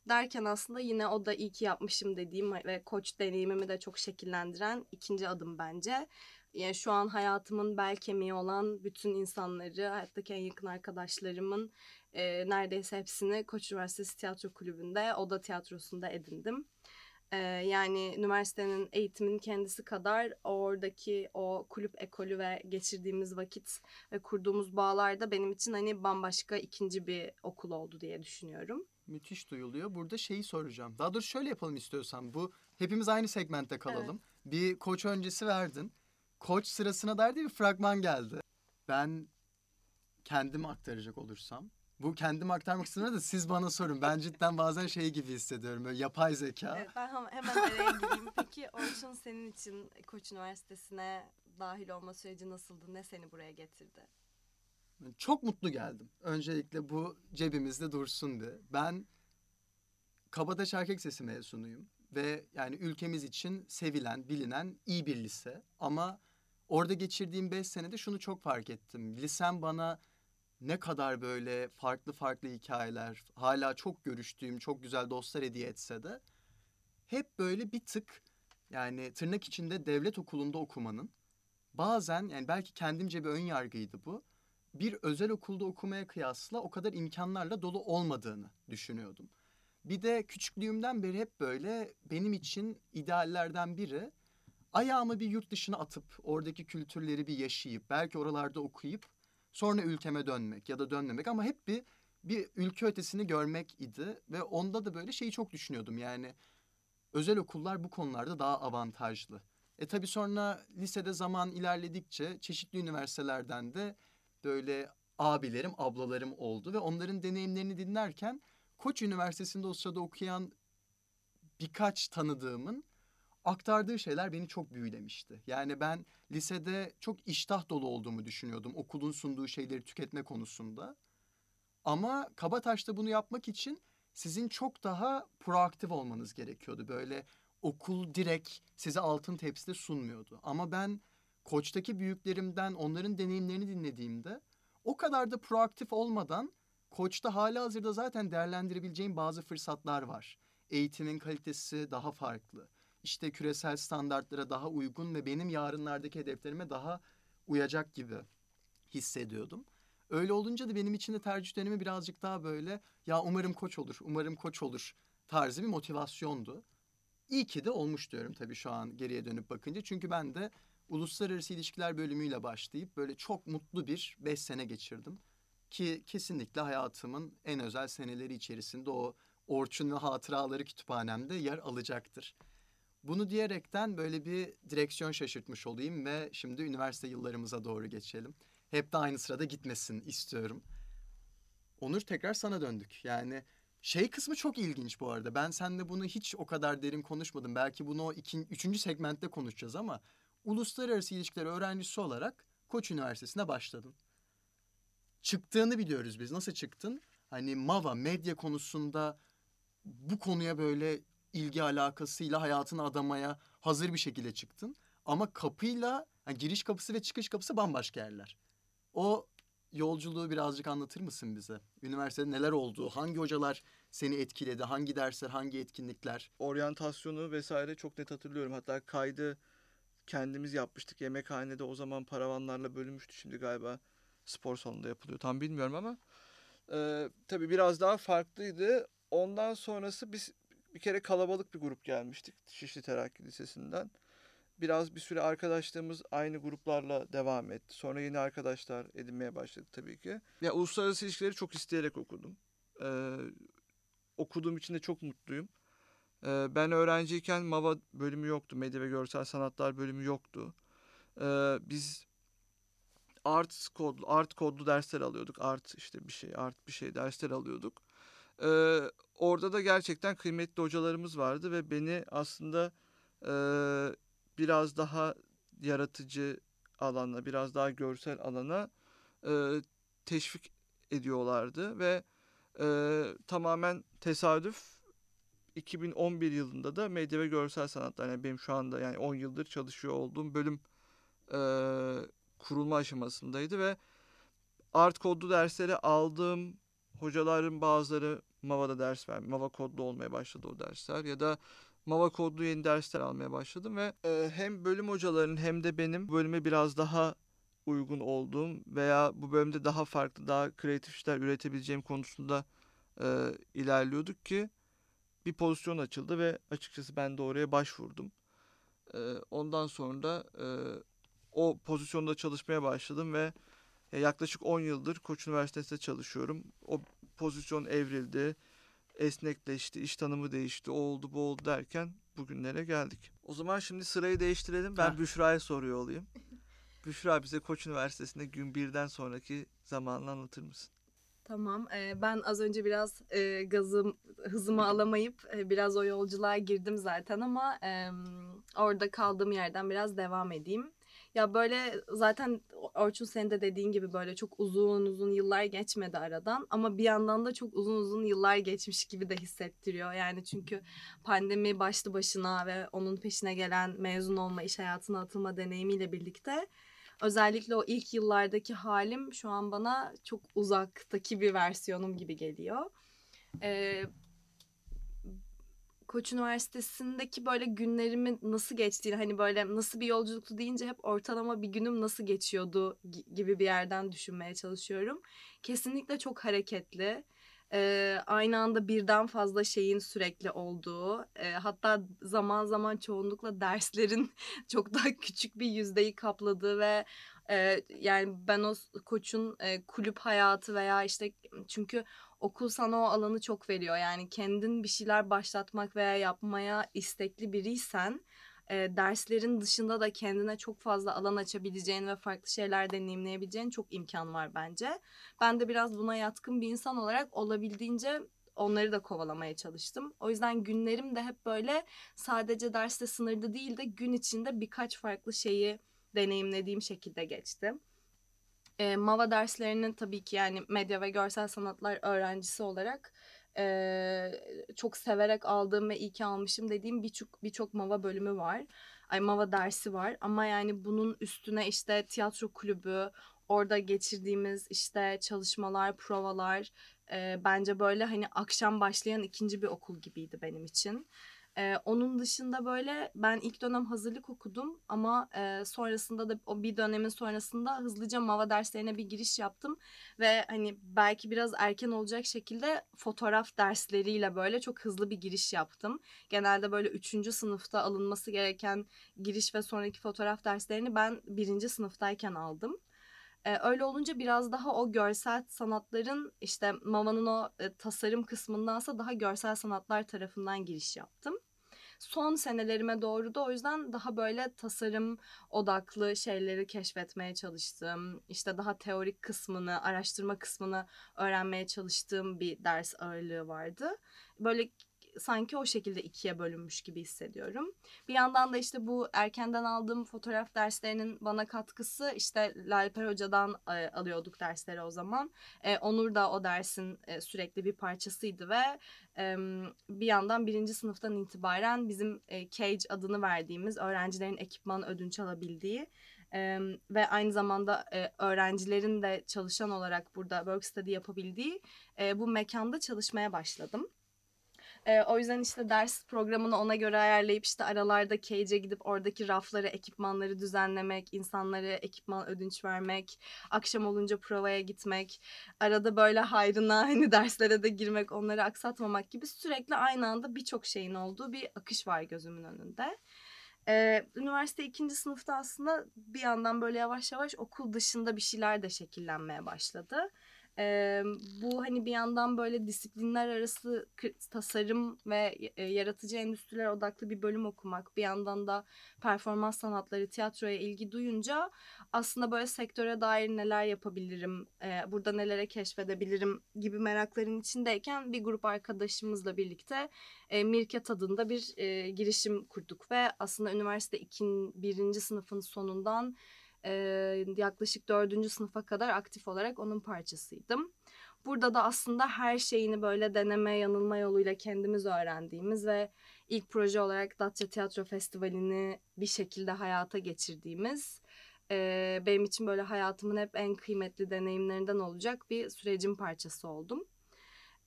derken aslında yine o da iyi ki yapmışım dediğim ve koç deneyimimi de çok şekillendiren ikinci adım bence. Yani şu an hayatımın bel kemiği olan bütün insanları, hayattaki en yakın arkadaşlarımın e, neredeyse hepsini Koç Üniversitesi Tiyatro Kulübü'nde, Oda Tiyatrosu'nda edindim. Ee, yani üniversitenin eğitimin kendisi kadar oradaki o kulüp ekolü ve geçirdiğimiz vakit ve kurduğumuz bağlar da benim için hani bambaşka ikinci bir okul oldu diye düşünüyorum. Müthiş duyuluyor. Burada şeyi soracağım. Daha doğrusu şöyle yapalım istiyorsan. Bu hepimiz aynı segmentte kalalım. Bir koç öncesi verdin. Koç sırasına dair bir fragman geldi. Ben kendim aktaracak olursam. Bu kendim aktarmak istediğimde de siz bana sorun. Ben cidden bazen şey gibi hissediyorum. Böyle yapay zeka. Evet, ben hem- hemen araya gireyim. Peki Orçun senin için Koç Üniversitesi'ne dahil olma süreci nasıldı? Ne seni buraya getirdi? Çok mutlu geldim. Öncelikle bu cebimizde dursun diye. Ben Kabataş Erkek Sesi mezunuyum. Ve yani ülkemiz için sevilen, bilinen iyi bir lise. Ama orada geçirdiğim beş senede şunu çok fark ettim. Lisem bana ne kadar böyle farklı farklı hikayeler, hala çok görüştüğüm, çok güzel dostlar hediye etse de hep böyle bir tık yani tırnak içinde devlet okulunda okumanın bazen yani belki kendimce bir ön yargıydı bu bir özel okulda okumaya kıyasla o kadar imkanlarla dolu olmadığını düşünüyordum. Bir de küçüklüğümden beri hep böyle benim için ideallerden biri ayağımı bir yurt dışına atıp oradaki kültürleri bir yaşayıp belki oralarda okuyup sonra ülkeme dönmek ya da dönmemek ama hep bir bir ülke ötesini görmek idi ve onda da böyle şeyi çok düşünüyordum yani özel okullar bu konularda daha avantajlı. E tabii sonra lisede zaman ilerledikçe çeşitli üniversitelerden de böyle abilerim, ablalarım oldu ve onların deneyimlerini dinlerken Koç Üniversitesi'nde o sırada okuyan birkaç tanıdığımın aktardığı şeyler beni çok büyülemişti. Yani ben lisede çok iştah dolu olduğumu düşünüyordum okulun sunduğu şeyleri tüketme konusunda. Ama Kabataş'ta bunu yapmak için sizin çok daha proaktif olmanız gerekiyordu. Böyle okul direkt size altın tepside sunmuyordu. Ama ben Koç'taki büyüklerimden onların deneyimlerini dinlediğimde o kadar da proaktif olmadan Koç'ta hala hazırda zaten değerlendirebileceğim bazı fırsatlar var. Eğitimin kalitesi daha farklı. İşte küresel standartlara daha uygun ve benim yarınlardaki hedeflerime daha uyacak gibi hissediyordum. Öyle olunca da benim için de tercih dönemi birazcık daha böyle ya umarım koç olur, umarım koç olur tarzı bir motivasyondu. İyi ki de olmuş diyorum tabii şu an geriye dönüp bakınca. Çünkü ben de uluslararası ilişkiler bölümüyle başlayıp böyle çok mutlu bir beş sene geçirdim. Ki kesinlikle hayatımın en özel seneleri içerisinde o Orçun ve hatıraları kütüphanemde yer alacaktır. Bunu diyerekten böyle bir direksiyon şaşırtmış olayım ve şimdi üniversite yıllarımıza doğru geçelim. Hep de aynı sırada gitmesin istiyorum. Onur tekrar sana döndük. Yani şey kısmı çok ilginç bu arada. Ben seninle bunu hiç o kadar derin konuşmadım. Belki bunu o iki, üçüncü segmentte konuşacağız ama uluslararası ilişkiler öğrencisi olarak Koç Üniversitesi'ne başladın. Çıktığını biliyoruz biz. Nasıl çıktın? Hani MAVA, medya konusunda bu konuya böyle ilgi alakasıyla hayatını adamaya hazır bir şekilde çıktın. Ama kapıyla, yani giriş kapısı ve çıkış kapısı bambaşka yerler. O yolculuğu birazcık anlatır mısın bize? Üniversitede neler oldu? Hangi hocalar seni etkiledi? Hangi dersler, hangi etkinlikler? Oryantasyonu vesaire çok net hatırlıyorum. Hatta kaydı kendimiz yapmıştık. Yemekhanede o zaman paravanlarla bölünmüştü. Şimdi galiba spor salonunda yapılıyor. Tam bilmiyorum ama e, tabii biraz daha farklıydı. Ondan sonrası biz bir kere kalabalık bir grup gelmiştik Şişli Terakki Lisesi'nden. Biraz bir süre arkadaşlığımız aynı gruplarla devam etti. Sonra yeni arkadaşlar edinmeye başladık tabii ki. Ya uluslararası ilişkileri çok isteyerek okudum. Ee, okuduğum için de çok mutluyum. Ee, ben öğrenciyken MAVA bölümü yoktu. Medya ve Görsel Sanatlar bölümü yoktu. Ee, biz art kodlu, art kodlu dersler alıyorduk. Art işte bir şey, art bir şey dersler alıyorduk. Ee, orada da gerçekten kıymetli hocalarımız vardı ve beni aslında e, biraz daha yaratıcı alana, biraz daha görsel alana e, teşvik ediyorlardı ve e, tamamen tesadüf 2011 yılında da medya ve görsel sanatlar yani benim şu anda yani 10 yıldır çalışıyor olduğum bölüm e, kurulma aşamasındaydı ve art kodlu dersleri aldığım hocaların bazıları Mava'da ders ver, Mava kodlu olmaya başladı o dersler ya da Mava kodlu yeni dersler almaya başladım ve e, hem bölüm hocalarının hem de benim bölüme biraz daha uygun olduğum veya bu bölümde daha farklı, daha kreatif işler üretebileceğim konusunda e, ilerliyorduk ki bir pozisyon açıldı ve açıkçası ben de oraya başvurdum. E, ondan sonra e, o pozisyonda çalışmaya başladım ve yaklaşık 10 yıldır Koç Üniversitesi'nde çalışıyorum. O pozisyon evrildi, esnekleşti, iş tanımı değişti, o oldu bu oldu derken bugünlere geldik. O zaman şimdi sırayı değiştirelim. Ben. Büşra'ya soruyor olayım. (laughs) Büşra bize Koç Üniversitesi'nde gün birden sonraki zamanını anlatır mısın? Tamam. Ee, ben az önce biraz e, gazım hızımı alamayıp e, biraz o yolculuğa girdim zaten ama e, orada kaldığım yerden biraz devam edeyim. Ya böyle zaten Orçun senin de dediğin gibi böyle çok uzun uzun yıllar geçmedi aradan ama bir yandan da çok uzun uzun yıllar geçmiş gibi de hissettiriyor. Yani çünkü pandemi başlı başına ve onun peşine gelen mezun olma, iş hayatına atılma deneyimiyle birlikte özellikle o ilk yıllardaki halim şu an bana çok uzaktaki bir versiyonum gibi geliyor. Ee, Koç Üniversitesi'ndeki böyle günlerimin nasıl geçtiğini hani böyle nasıl bir yolculuktu deyince hep ortalama bir günüm nasıl geçiyordu gi- gibi bir yerden düşünmeye çalışıyorum. Kesinlikle çok hareketli. e, aynı anda birden fazla şeyin sürekli olduğu e, hatta zaman zaman çoğunlukla derslerin (laughs) çok daha küçük bir yüzdeyi kapladığı ve yani ben o koçun kulüp hayatı veya işte çünkü okul sana o alanı çok veriyor yani kendin bir şeyler başlatmak veya yapmaya istekli biriysen derslerin dışında da kendine çok fazla alan açabileceğin ve farklı şeyler deneyimleyebileceğin çok imkan var bence. Ben de biraz buna yatkın bir insan olarak olabildiğince onları da kovalamaya çalıştım. O yüzden günlerim de hep böyle sadece derste sınırlı değil de gün içinde birkaç farklı şeyi deneyimlediğim şekilde geçti. E, MAVA derslerinin tabii ki yani medya ve görsel sanatlar öğrencisi olarak e, çok severek aldığım ve iyi ki almışım dediğim birçok birçok MAVA bölümü var. Ay MAVA dersi var ama yani bunun üstüne işte tiyatro kulübü, orada geçirdiğimiz işte çalışmalar, provalar e, bence böyle hani akşam başlayan ikinci bir okul gibiydi benim için. Ee, onun dışında böyle ben ilk dönem hazırlık okudum ama e, sonrasında da o bir dönemin sonrasında hızlıca MAVA derslerine bir giriş yaptım ve hani belki biraz erken olacak şekilde fotoğraf dersleriyle böyle çok hızlı bir giriş yaptım. Genelde böyle üçüncü sınıfta alınması gereken giriş ve sonraki fotoğraf derslerini ben birinci sınıftayken aldım. Ee, öyle olunca biraz daha o görsel sanatların işte Mava'nın o e, tasarım kısmındansa daha görsel sanatlar tarafından giriş yaptım. Son senelerime doğru da o yüzden daha böyle tasarım odaklı şeyleri keşfetmeye çalıştım. İşte daha teorik kısmını, araştırma kısmını öğrenmeye çalıştığım bir ders ağırlığı vardı. Böyle sanki o şekilde ikiye bölünmüş gibi hissediyorum. Bir yandan da işte bu erkenden aldığım fotoğraf derslerinin bana katkısı işte Lalper Hoca'dan e, alıyorduk dersleri o zaman. E, Onur da o dersin e, sürekli bir parçasıydı ve e, bir yandan birinci sınıftan itibaren bizim e, Cage adını verdiğimiz öğrencilerin ekipman ödünç alabildiği ee, ve aynı zamanda e, öğrencilerin de çalışan olarak burada work study yapabildiği e, bu mekanda çalışmaya başladım. E, o yüzden işte ders programını ona göre ayarlayıp işte aralarda cage'e gidip oradaki rafları, ekipmanları düzenlemek, insanlara ekipman ödünç vermek, akşam olunca provaya gitmek, arada böyle hayrına (laughs) hani derslere de girmek, onları aksatmamak gibi sürekli aynı anda birçok şeyin olduğu bir akış var gözümün önünde. Ee, üniversite ikinci sınıfta aslında bir yandan böyle yavaş yavaş okul dışında bir şeyler de şekillenmeye başladı. Ee, bu hani bir yandan böyle disiplinler arası tasarım ve e, yaratıcı endüstriler odaklı bir bölüm okumak, bir yandan da performans sanatları, tiyatroya ilgi duyunca aslında böyle sektöre dair neler yapabilirim, e, burada nelere keşfedebilirim gibi merakların içindeyken bir grup arkadaşımızla birlikte e, Mirket adında bir e, girişim kurduk ve aslında üniversite ikin, birinci sınıfın sonundan e, yaklaşık dördüncü sınıfa kadar aktif olarak onun parçasıydım. Burada da aslında her şeyini böyle deneme yanılma yoluyla kendimiz öğrendiğimiz ve ilk proje olarak Datça Tiyatro Festivali'ni bir şekilde hayata geçirdiğimiz e, benim için böyle hayatımın hep en kıymetli deneyimlerinden olacak bir sürecin parçası oldum.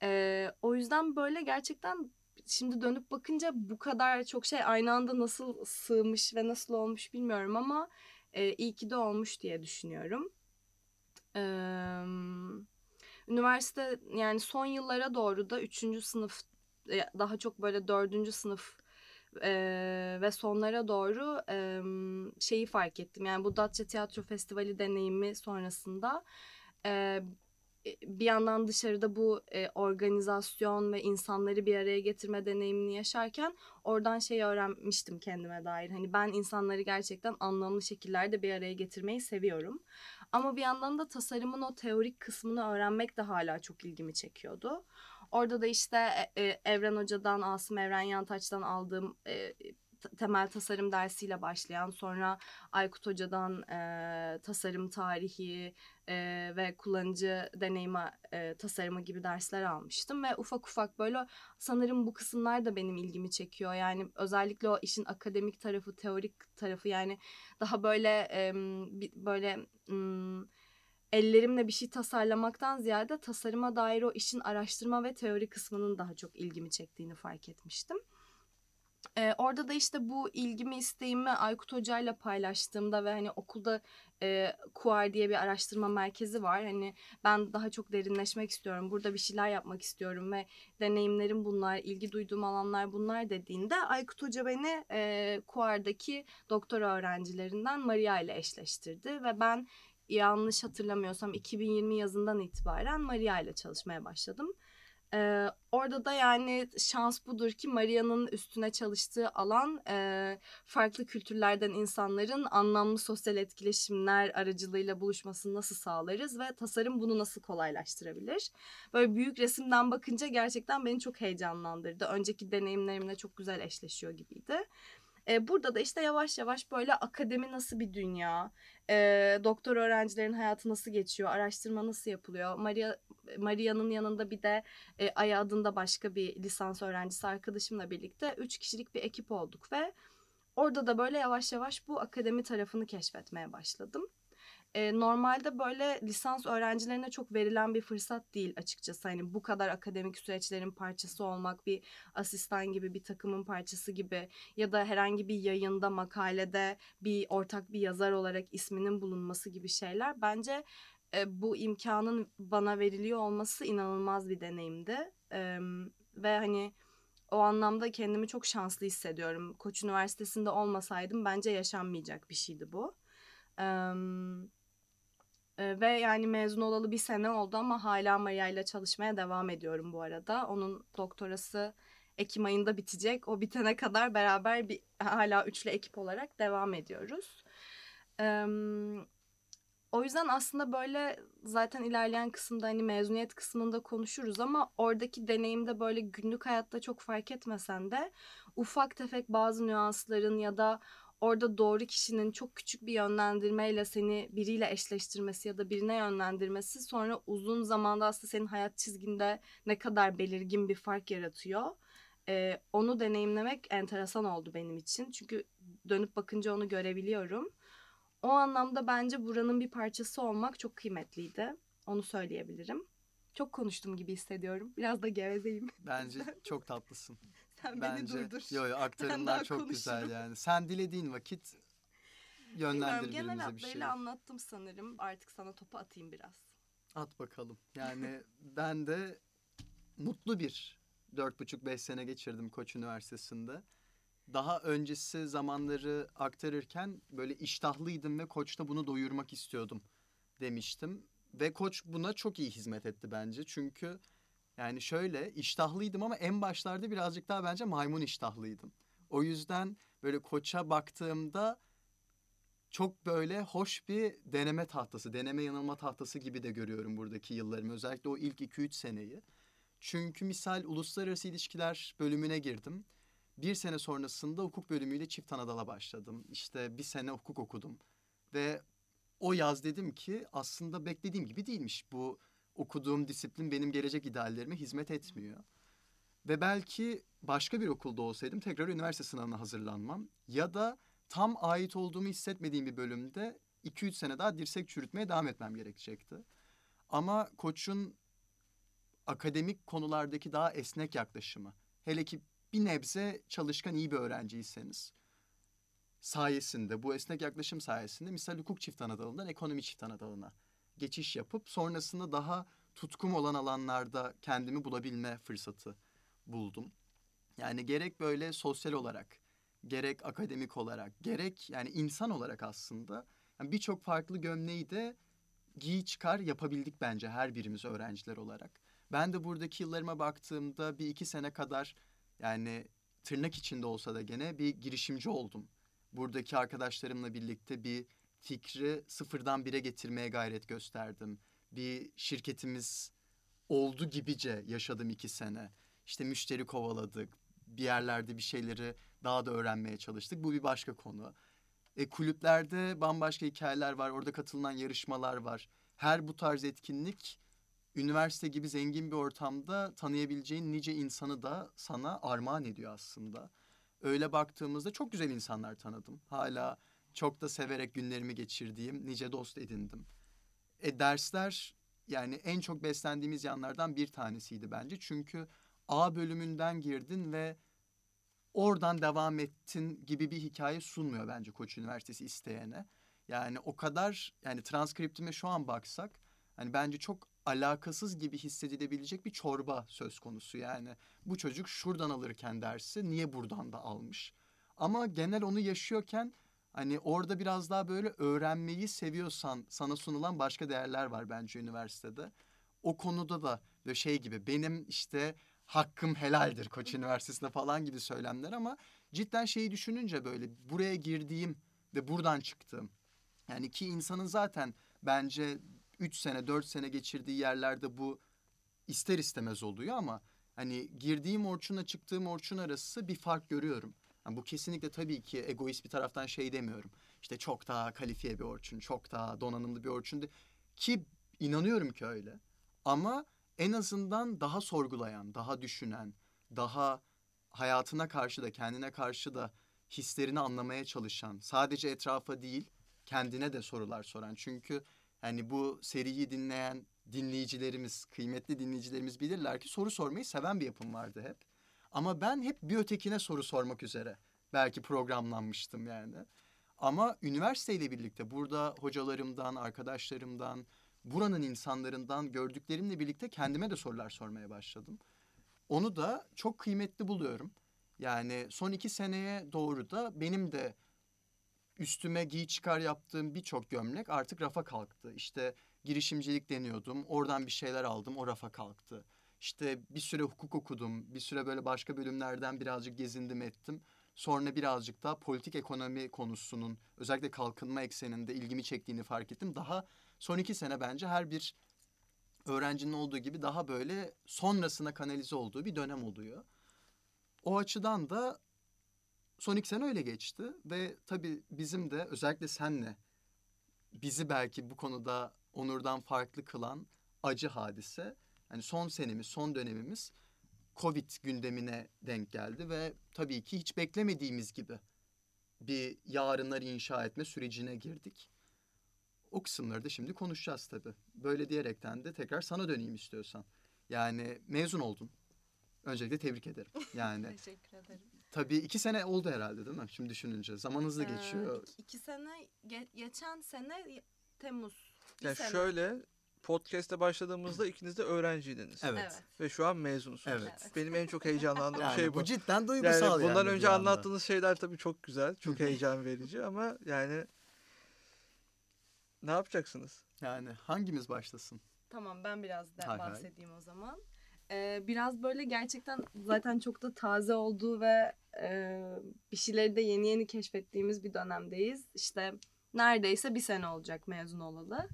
E, o yüzden böyle gerçekten şimdi dönüp bakınca bu kadar çok şey aynı anda nasıl sığmış ve nasıl olmuş bilmiyorum ama e, iyi ki de olmuş diye düşünüyorum. E, üniversite yani son yıllara doğru da üçüncü sınıf daha çok böyle dördüncü sınıf e, ve sonlara doğru e, şeyi fark ettim. Yani bu Datça Tiyatro Festivali deneyimi sonrasında e, bir yandan dışarıda bu e, organizasyon ve insanları bir araya getirme deneyimini yaşarken oradan şeyi öğrenmiştim kendime dair. Hani ben insanları gerçekten anlamlı şekillerde bir araya getirmeyi seviyorum. Ama bir yandan da tasarımın o teorik kısmını öğrenmek de hala çok ilgimi çekiyordu. Orada da işte e, e Evren Hoca'dan, Asım Evren Yantaç'tan aldığım e, temel tasarım dersiyle başlayan sonra Aykut Hoca'dan e, tasarım tarihi e, ve kullanıcı deneyimi e, tasarımı gibi dersler almıştım ve ufak ufak böyle sanırım bu kısımlar da benim ilgimi çekiyor. Yani özellikle o işin akademik tarafı, teorik tarafı yani daha böyle e, böyle ellerimle bir şey tasarlamaktan ziyade tasarıma dair o işin araştırma ve teori kısmının daha çok ilgimi çektiğini fark etmiştim. Ee, orada da işte bu ilgimi isteğimi Aykut Hoca ile paylaştığımda ve hani okulda e, KUAR diye bir araştırma merkezi var. Hani ben daha çok derinleşmek istiyorum. Burada bir şeyler yapmak istiyorum ve deneyimlerim bunlar, ilgi duyduğum alanlar bunlar dediğinde Aykut Hoca beni e, KUAR'daki doktora öğrencilerinden Maria ile eşleştirdi ve ben yanlış hatırlamıyorsam 2020 yazından itibaren Maria ile çalışmaya başladım. Ee, orada da yani şans budur ki Maria'nın üstüne çalıştığı alan e, farklı kültürlerden insanların anlamlı sosyal etkileşimler aracılığıyla buluşmasını nasıl sağlarız ve tasarım bunu nasıl kolaylaştırabilir? Böyle büyük resimden bakınca gerçekten beni çok heyecanlandırdı. Önceki deneyimlerimle çok güzel eşleşiyor gibiydi. E, burada da işte yavaş yavaş böyle akademi nasıl bir dünya, e, doktor öğrencilerin hayatı nasıl geçiyor, araştırma nasıl yapılıyor. Maria Maria'nın yanında bir de e, Aya adında başka bir lisans öğrencisi arkadaşımla birlikte üç kişilik bir ekip olduk ve orada da böyle yavaş yavaş bu akademi tarafını keşfetmeye başladım normalde böyle lisans öğrencilerine çok verilen bir fırsat değil açıkçası. Hani bu kadar akademik süreçlerin parçası olmak, bir asistan gibi, bir takımın parçası gibi ya da herhangi bir yayında, makalede bir ortak bir yazar olarak isminin bulunması gibi şeyler bence e, bu imkanın bana veriliyor olması inanılmaz bir deneyimdi. E, ve hani o anlamda kendimi çok şanslı hissediyorum. Koç Üniversitesi'nde olmasaydım bence yaşanmayacak bir şeydi bu. Evet ve yani mezun olalı bir sene oldu ama hala Maria ile çalışmaya devam ediyorum bu arada. Onun doktorası Ekim ayında bitecek. O bitene kadar beraber bir hala üçlü ekip olarak devam ediyoruz. Ee, o yüzden aslında böyle zaten ilerleyen kısımda hani mezuniyet kısmında konuşuruz ama oradaki deneyimde böyle günlük hayatta çok fark etmesen de ufak tefek bazı nüansların ya da orada doğru kişinin çok küçük bir yönlendirmeyle seni biriyle eşleştirmesi ya da birine yönlendirmesi sonra uzun zamanda aslında senin hayat çizginde ne kadar belirgin bir fark yaratıyor. Ee, onu deneyimlemek enteresan oldu benim için. Çünkü dönüp bakınca onu görebiliyorum. O anlamda bence buranın bir parçası olmak çok kıymetliydi. Onu söyleyebilirim. Çok konuştum gibi hissediyorum. Biraz da gevezeyim. Bence (laughs) çok tatlısın. Sen Bence, beni durdur. Yo yo aktarımlar çok güzel yani. Sen dilediğin vakit yönlendir Genel birbirimize bir şey. hatlarıyla anlattım sanırım. Artık sana topu atayım biraz. At bakalım. Yani (laughs) ben de mutlu bir dört buçuk beş sene geçirdim Koç Üniversitesi'nde. Daha öncesi zamanları aktarırken böyle iştahlıydım ve Koç'ta bunu doyurmak istiyordum demiştim. Ve Koç buna çok iyi hizmet etti bence. Çünkü yani şöyle iştahlıydım ama en başlarda birazcık daha bence maymun iştahlıydım. O yüzden böyle koça baktığımda çok böyle hoş bir deneme tahtası, deneme yanılma tahtası gibi de görüyorum buradaki yıllarımı. Özellikle o ilk 2-3 seneyi. Çünkü misal uluslararası ilişkiler bölümüne girdim. Bir sene sonrasında hukuk bölümüyle çift anadala başladım. İşte bir sene hukuk okudum. Ve o yaz dedim ki aslında beklediğim gibi değilmiş. Bu okuduğum disiplin benim gelecek ideallerime hizmet etmiyor. Ve belki başka bir okulda olsaydım tekrar üniversite sınavına hazırlanmam. Ya da tam ait olduğumu hissetmediğim bir bölümde 2-3 sene daha dirsek çürütmeye devam etmem gerekecekti. Ama koçun akademik konulardaki daha esnek yaklaşımı, hele ki bir nebze çalışkan iyi bir öğrenciyseniz sayesinde, bu esnek yaklaşım sayesinde misal hukuk çift ana ekonomi çift ana geçiş yapıp sonrasında daha tutkum olan alanlarda kendimi bulabilme fırsatı buldum. Yani gerek böyle sosyal olarak, gerek akademik olarak, gerek yani insan olarak aslında yani birçok farklı gömleği de giy çıkar yapabildik bence her birimiz öğrenciler olarak. Ben de buradaki yıllarıma baktığımda bir iki sene kadar yani tırnak içinde olsa da gene bir girişimci oldum. Buradaki arkadaşlarımla birlikte bir fikri sıfırdan bire getirmeye gayret gösterdim. Bir şirketimiz oldu gibice yaşadım iki sene. İşte müşteri kovaladık. Bir yerlerde bir şeyleri daha da öğrenmeye çalıştık. Bu bir başka konu. E, kulüplerde bambaşka hikayeler var. Orada katılınan yarışmalar var. Her bu tarz etkinlik üniversite gibi zengin bir ortamda tanıyabileceğin nice insanı da sana armağan ediyor aslında. Öyle baktığımızda çok güzel insanlar tanıdım. Hala çok da severek günlerimi geçirdiğim nice dost edindim. E dersler yani en çok beslendiğimiz yanlardan bir tanesiydi bence. Çünkü A bölümünden girdin ve oradan devam ettin gibi bir hikaye sunmuyor bence Koç Üniversitesi isteyene. Yani o kadar yani transkriptime şu an baksak hani bence çok alakasız gibi hissedilebilecek bir çorba söz konusu. Yani bu çocuk şuradan alırken dersi niye buradan da almış? Ama genel onu yaşıyorken hani orada biraz daha böyle öğrenmeyi seviyorsan sana sunulan başka değerler var bence üniversitede. O konuda da böyle şey gibi benim işte hakkım helaldir Koç Üniversitesi'nde falan gibi söylemler ama cidden şeyi düşününce böyle buraya girdiğim ve buradan çıktığım yani ki insanın zaten bence 3 sene 4 sene geçirdiği yerlerde bu ister istemez oluyor ama hani girdiğim Orçun'la çıktığım Orçun arası bir fark görüyorum. Yani bu kesinlikle tabii ki egoist bir taraftan şey demiyorum. İşte çok daha kalifiye bir Orçun, çok daha donanımlı bir Orçun. de- Ki inanıyorum ki öyle. Ama en azından daha sorgulayan, daha düşünen, daha hayatına karşı da kendine karşı da hislerini anlamaya çalışan, sadece etrafa değil kendine de sorular soran. Çünkü hani bu seriyi dinleyen dinleyicilerimiz, kıymetli dinleyicilerimiz bilirler ki soru sormayı seven bir yapım vardı hep. Ama ben hep bir ötekine soru sormak üzere belki programlanmıştım yani. Ama üniversiteyle birlikte burada hocalarımdan, arkadaşlarımdan, buranın insanlarından gördüklerimle birlikte kendime de sorular sormaya başladım. Onu da çok kıymetli buluyorum. Yani son iki seneye doğru da benim de üstüme giy çıkar yaptığım birçok gömlek artık rafa kalktı. İşte girişimcilik deniyordum, oradan bir şeyler aldım, o rafa kalktı. İşte bir süre hukuk okudum, bir süre böyle başka bölümlerden birazcık gezindim ettim. Sonra birazcık daha politik ekonomi konusunun özellikle kalkınma ekseninde ilgimi çektiğini fark ettim. Daha son iki sene bence her bir öğrencinin olduğu gibi daha böyle sonrasına kanalize olduğu bir dönem oluyor. O açıdan da son iki sene öyle geçti ve tabii bizim de özellikle senle bizi belki bu konuda Onur'dan farklı kılan acı hadise. Yani son senemiz, son dönemimiz Covid gündemine denk geldi ve tabii ki hiç beklemediğimiz gibi bir yarınlar inşa etme sürecine girdik. O kısımları da şimdi konuşacağız tabii. Böyle diyerekten de tekrar sana döneyim istiyorsan. Yani mezun oldun. Öncelikle tebrik ederim. (laughs) Yani Teşekkür ederim. tabii iki sene oldu herhalde değil mi? Şimdi düşününce. Zaman hızlı Ee, geçiyor. iki, iki sene, ge- geçen sene Temmuz. Bir Yani sene. şöyle podcast'e başladığımızda ikiniz de öğrenciydiniz. Evet. Evet. Ve şu an mezunsunuz. Evet. Benim en çok heyecanlandığım (laughs) Yani şey bu. bu cidden Yani duygusal yani. bundan bir önce anlattığınız şeyler tabii çok güzel, çok heyecan verici ama yani ne yapacaksınız? Yani hangimiz başlasın? Tamam ben biraz da hay. bahsedeyim o zaman. Ee, biraz böyle gerçekten zaten çok da taze olduğu ve e, bir şeyleri de yeni yeni keşfettiğimiz bir dönemdeyiz. İşte neredeyse bir sene olacak mezun olalı.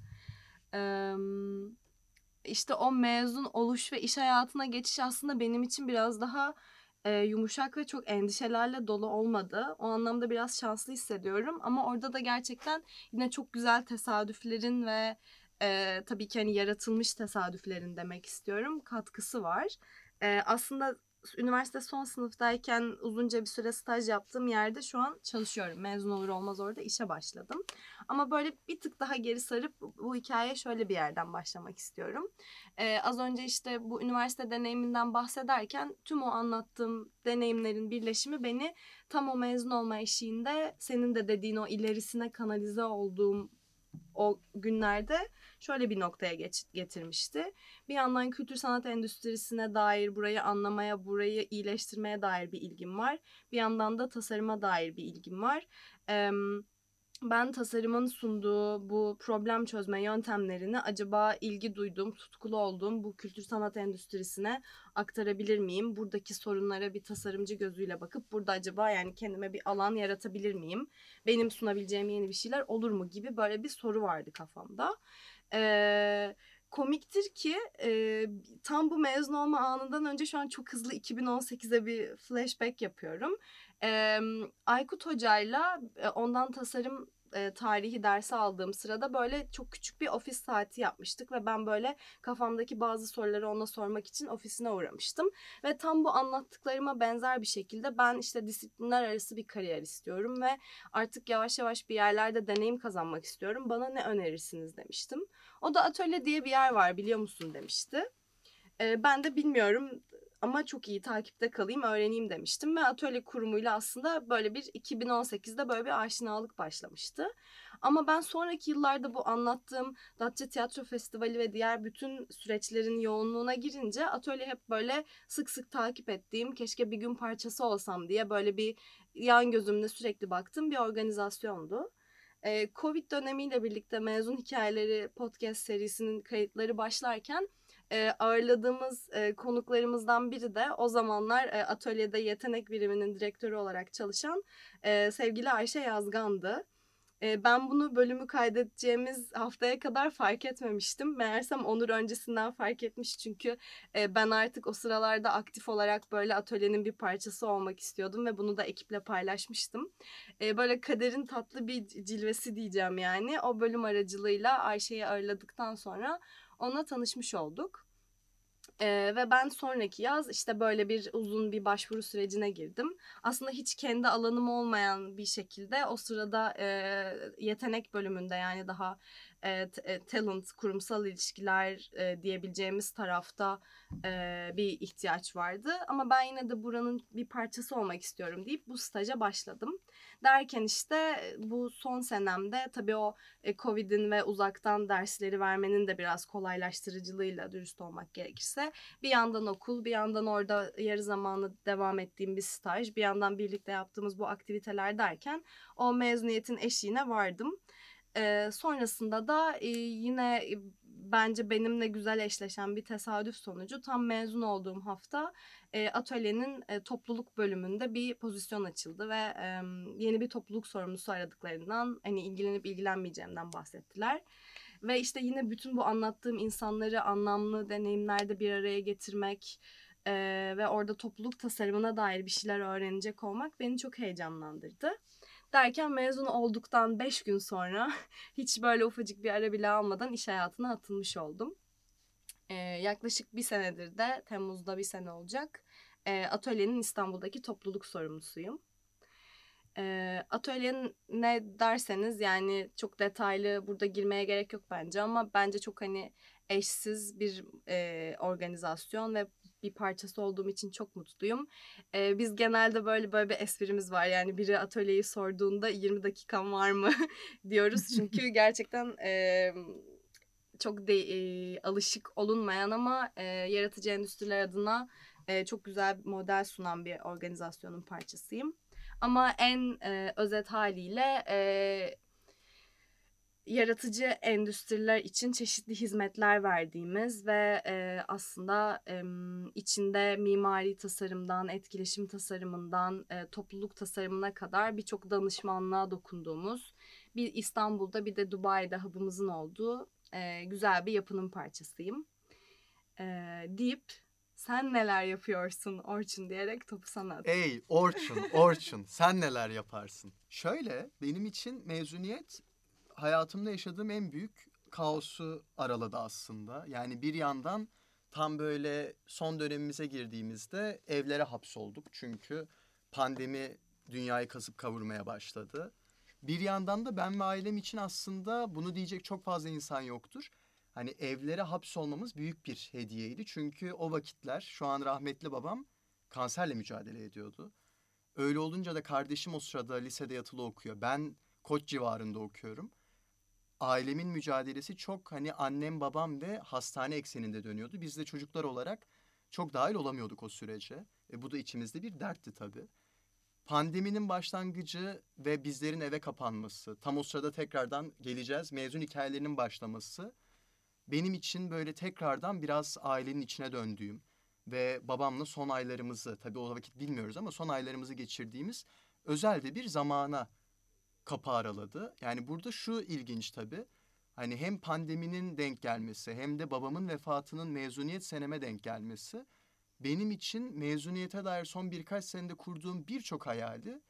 İşte o mezun oluş ve iş hayatına geçiş aslında benim için biraz daha yumuşak ve çok endişelerle dolu olmadı. O anlamda biraz şanslı hissediyorum. Ama orada da gerçekten yine çok güzel tesadüflerin ve tabii ki hani yaratılmış tesadüflerin demek istiyorum katkısı var. Aslında üniversite son sınıftayken uzunca bir süre staj yaptığım yerde şu an çalışıyorum. Mezun olur olmaz orada işe başladım. Ama böyle bir tık daha geri sarıp bu- hikayeye şöyle bir yerden başlamak istiyorum. E, az önce işte bu üniversite deneyiminden bahsederken tüm o anlattığım deneyimlerin birleşimi beni tam o mezun olma eşiğinde senin de dediğin o ilerisine kanalize olduğum o günlerde şöyle bir noktaya geç, getirmişti. Bir yandan kültür sanat endüstrisine dair burayı anlamaya, burayı iyileştirmeye dair bir ilgim var. Bir yandan da tasarıma dair bir ilgim var. Eee, ben tasarımın sunduğu bu problem çözme yöntemlerini acaba ilgi duyduğum, tutkulu olduğum bu kültür sanat endüstrisine aktarabilir miyim? Buradaki sorunlara bir tasarımcı gözüyle bakıp burada acaba yani kendime bir alan yaratabilir miyim? Benim sunabileceğim yeni bir şeyler olur mu gibi böyle bir soru vardı kafamda. Ee, komiktir ki e, tam bu mezun olma anından önce şu an çok hızlı 2018'e bir flashback yapıyorum. Ee, Aykut Hoca'yla e, ondan tasarım e, tarihi dersi aldığım sırada böyle çok küçük bir ofis saati yapmıştık ve ben böyle kafamdaki bazı soruları ona sormak için ofisine uğramıştım. Ve tam bu anlattıklarıma benzer bir şekilde ben işte disiplinler arası bir kariyer istiyorum ve artık yavaş yavaş bir yerlerde deneyim kazanmak istiyorum. Bana ne önerirsiniz demiştim. O da atölye diye bir yer var biliyor musun demişti. Ee, ben de bilmiyorum ama çok iyi takipte kalayım, öğreneyim demiştim. Ve atölye kurumuyla aslında böyle bir 2018'de böyle bir aşinalık başlamıştı. Ama ben sonraki yıllarda bu anlattığım Datça Tiyatro Festivali ve diğer bütün süreçlerin yoğunluğuna girince atölye hep böyle sık sık takip ettiğim, keşke bir gün parçası olsam diye böyle bir yan gözümle sürekli baktığım bir organizasyondu. Covid dönemiyle birlikte Mezun Hikayeleri podcast serisinin kayıtları başlarken e, ağırladığımız e, konuklarımızdan biri de o zamanlar e, atölyede yetenek biriminin direktörü olarak çalışan e, sevgili Ayşe Yazgan'dı. E, ben bunu bölümü kaydedeceğimiz haftaya kadar fark etmemiştim. Meğersem Onur öncesinden fark etmiş çünkü e, ben artık o sıralarda aktif olarak böyle atölyenin bir parçası olmak istiyordum ve bunu da ekiple paylaşmıştım. E, böyle kaderin tatlı bir cilvesi diyeceğim yani. O bölüm aracılığıyla Ayşe'yi ağırladıktan sonra onunla tanışmış olduk. Ee, ve ben sonraki yaz işte böyle bir uzun bir başvuru sürecine girdim. Aslında hiç kendi alanım olmayan bir şekilde o sırada e, yetenek bölümünde yani daha e, e, talent, kurumsal ilişkiler e, diyebileceğimiz tarafta e, bir ihtiyaç vardı. Ama ben yine de buranın bir parçası olmak istiyorum deyip bu staja başladım. Derken işte bu son senemde tabii o e, Covid'in ve uzaktan dersleri vermenin de biraz kolaylaştırıcılığıyla dürüst olmak gerekirse bir yandan okul, bir yandan orada yarı zamanlı devam ettiğim bir staj, bir yandan birlikte yaptığımız bu aktiviteler derken o mezuniyetin eşiğine vardım. E, sonrasında da e, yine bence benimle güzel eşleşen bir tesadüf sonucu tam mezun olduğum hafta e, atölyenin e, topluluk bölümünde bir pozisyon açıldı ve e, yeni bir topluluk sorumlusu aradıklarından hani ilgilenip ilgilenmeyeceğimden bahsettiler. Ve işte yine bütün bu anlattığım insanları anlamlı deneyimlerde bir araya getirmek e, ve orada topluluk tasarımına dair bir şeyler öğrenecek olmak beni çok heyecanlandırdı. Derken mezun olduktan 5 gün sonra (laughs) hiç böyle ufacık bir ara bile almadan iş hayatına atılmış oldum. Ee, yaklaşık bir senedir de Temmuz'da bir sene olacak. E, atölyenin İstanbul'daki topluluk sorumlusuyum. E, atölyenin ne derseniz yani çok detaylı burada girmeye gerek yok bence ama bence çok hani eşsiz bir e, organizasyon ve bir parçası olduğum için çok mutluyum. Ee, biz genelde böyle böyle bir esprimiz var. Yani biri atölyeyi sorduğunda 20 dakikam var mı (laughs) diyoruz. (laughs) Çünkü gerçekten e, çok de, e, alışık olunmayan ama e, yaratıcı endüstriler adına e, çok güzel bir model sunan bir organizasyonun parçasıyım. Ama en e, özet haliyle e, yaratıcı endüstriler için çeşitli hizmetler verdiğimiz ve e, aslında e, içinde mimari tasarımdan, etkileşim tasarımından, e, topluluk tasarımına kadar birçok danışmanlığa dokunduğumuz bir İstanbul'da bir de Dubai'de hub'ımızın olduğu e, güzel bir yapının parçasıyım. E, deyip sen neler yapıyorsun Orçun diyerek topu sana atıyorum. Ey Orçun, Orçun sen neler yaparsın? Şöyle benim için mezuniyet hayatımda yaşadığım en büyük kaosu araladı aslında. Yani bir yandan tam böyle son dönemimize girdiğimizde evlere hapsolduk. Çünkü pandemi dünyayı kasıp kavurmaya başladı. Bir yandan da ben ve ailem için aslında bunu diyecek çok fazla insan yoktur. Hani evlere hapsolmamız büyük bir hediyeydi. Çünkü o vakitler şu an rahmetli babam kanserle mücadele ediyordu. Öyle olunca da kardeşim o sırada lisede yatılı okuyor. Ben Koç civarında okuyorum ailemin mücadelesi çok hani annem babam ve hastane ekseninde dönüyordu. Biz de çocuklar olarak çok dahil olamıyorduk o sürece. E, bu da içimizde bir dertti tabii. Pandeminin başlangıcı ve bizlerin eve kapanması, tam o sırada tekrardan geleceğiz, mezun hikayelerinin başlaması benim için böyle tekrardan biraz ailenin içine döndüğüm ve babamla son aylarımızı, tabii o vakit bilmiyoruz ama son aylarımızı geçirdiğimiz özel de bir zamana kapı araladı. Yani burada şu ilginç tabii. Hani hem pandeminin denk gelmesi hem de babamın vefatının mezuniyet seneme denk gelmesi benim için mezuniyete dair son birkaç senede kurduğum birçok hayali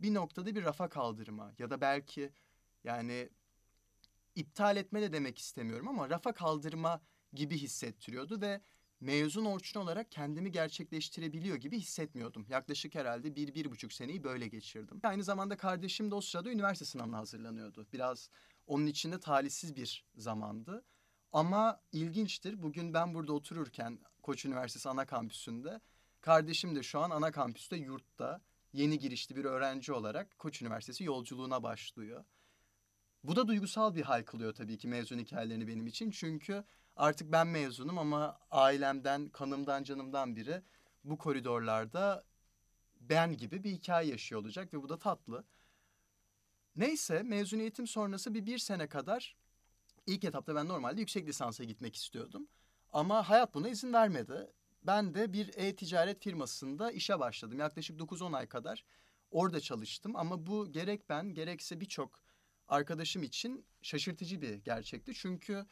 bir noktada bir rafa kaldırma ya da belki yani iptal etme de demek istemiyorum ama rafa kaldırma gibi hissettiriyordu ve mezun Orçun olarak kendimi gerçekleştirebiliyor gibi hissetmiyordum. Yaklaşık herhalde bir, bir buçuk seneyi böyle geçirdim. Aynı zamanda kardeşim de o sırada üniversite sınavına hazırlanıyordu. Biraz onun için de talihsiz bir zamandı. Ama ilginçtir. Bugün ben burada otururken Koç Üniversitesi ana kampüsünde Kardeşim de şu an ana kampüste yurtta yeni girişli bir öğrenci olarak Koç Üniversitesi yolculuğuna başlıyor. Bu da duygusal bir hal kılıyor tabii ki mezun hikayelerini benim için. Çünkü artık ben mezunum ama ailemden, kanımdan, canımdan biri bu koridorlarda ben gibi bir hikaye yaşıyor olacak ve bu da tatlı. Neyse mezuniyetim sonrası bir bir sene kadar ilk etapta ben normalde yüksek lisansa gitmek istiyordum. Ama hayat buna izin vermedi. Ben de bir e-ticaret firmasında işe başladım. Yaklaşık 9-10 ay kadar orada çalıştım. Ama bu gerek ben gerekse birçok arkadaşım için şaşırtıcı bir gerçekti. Çünkü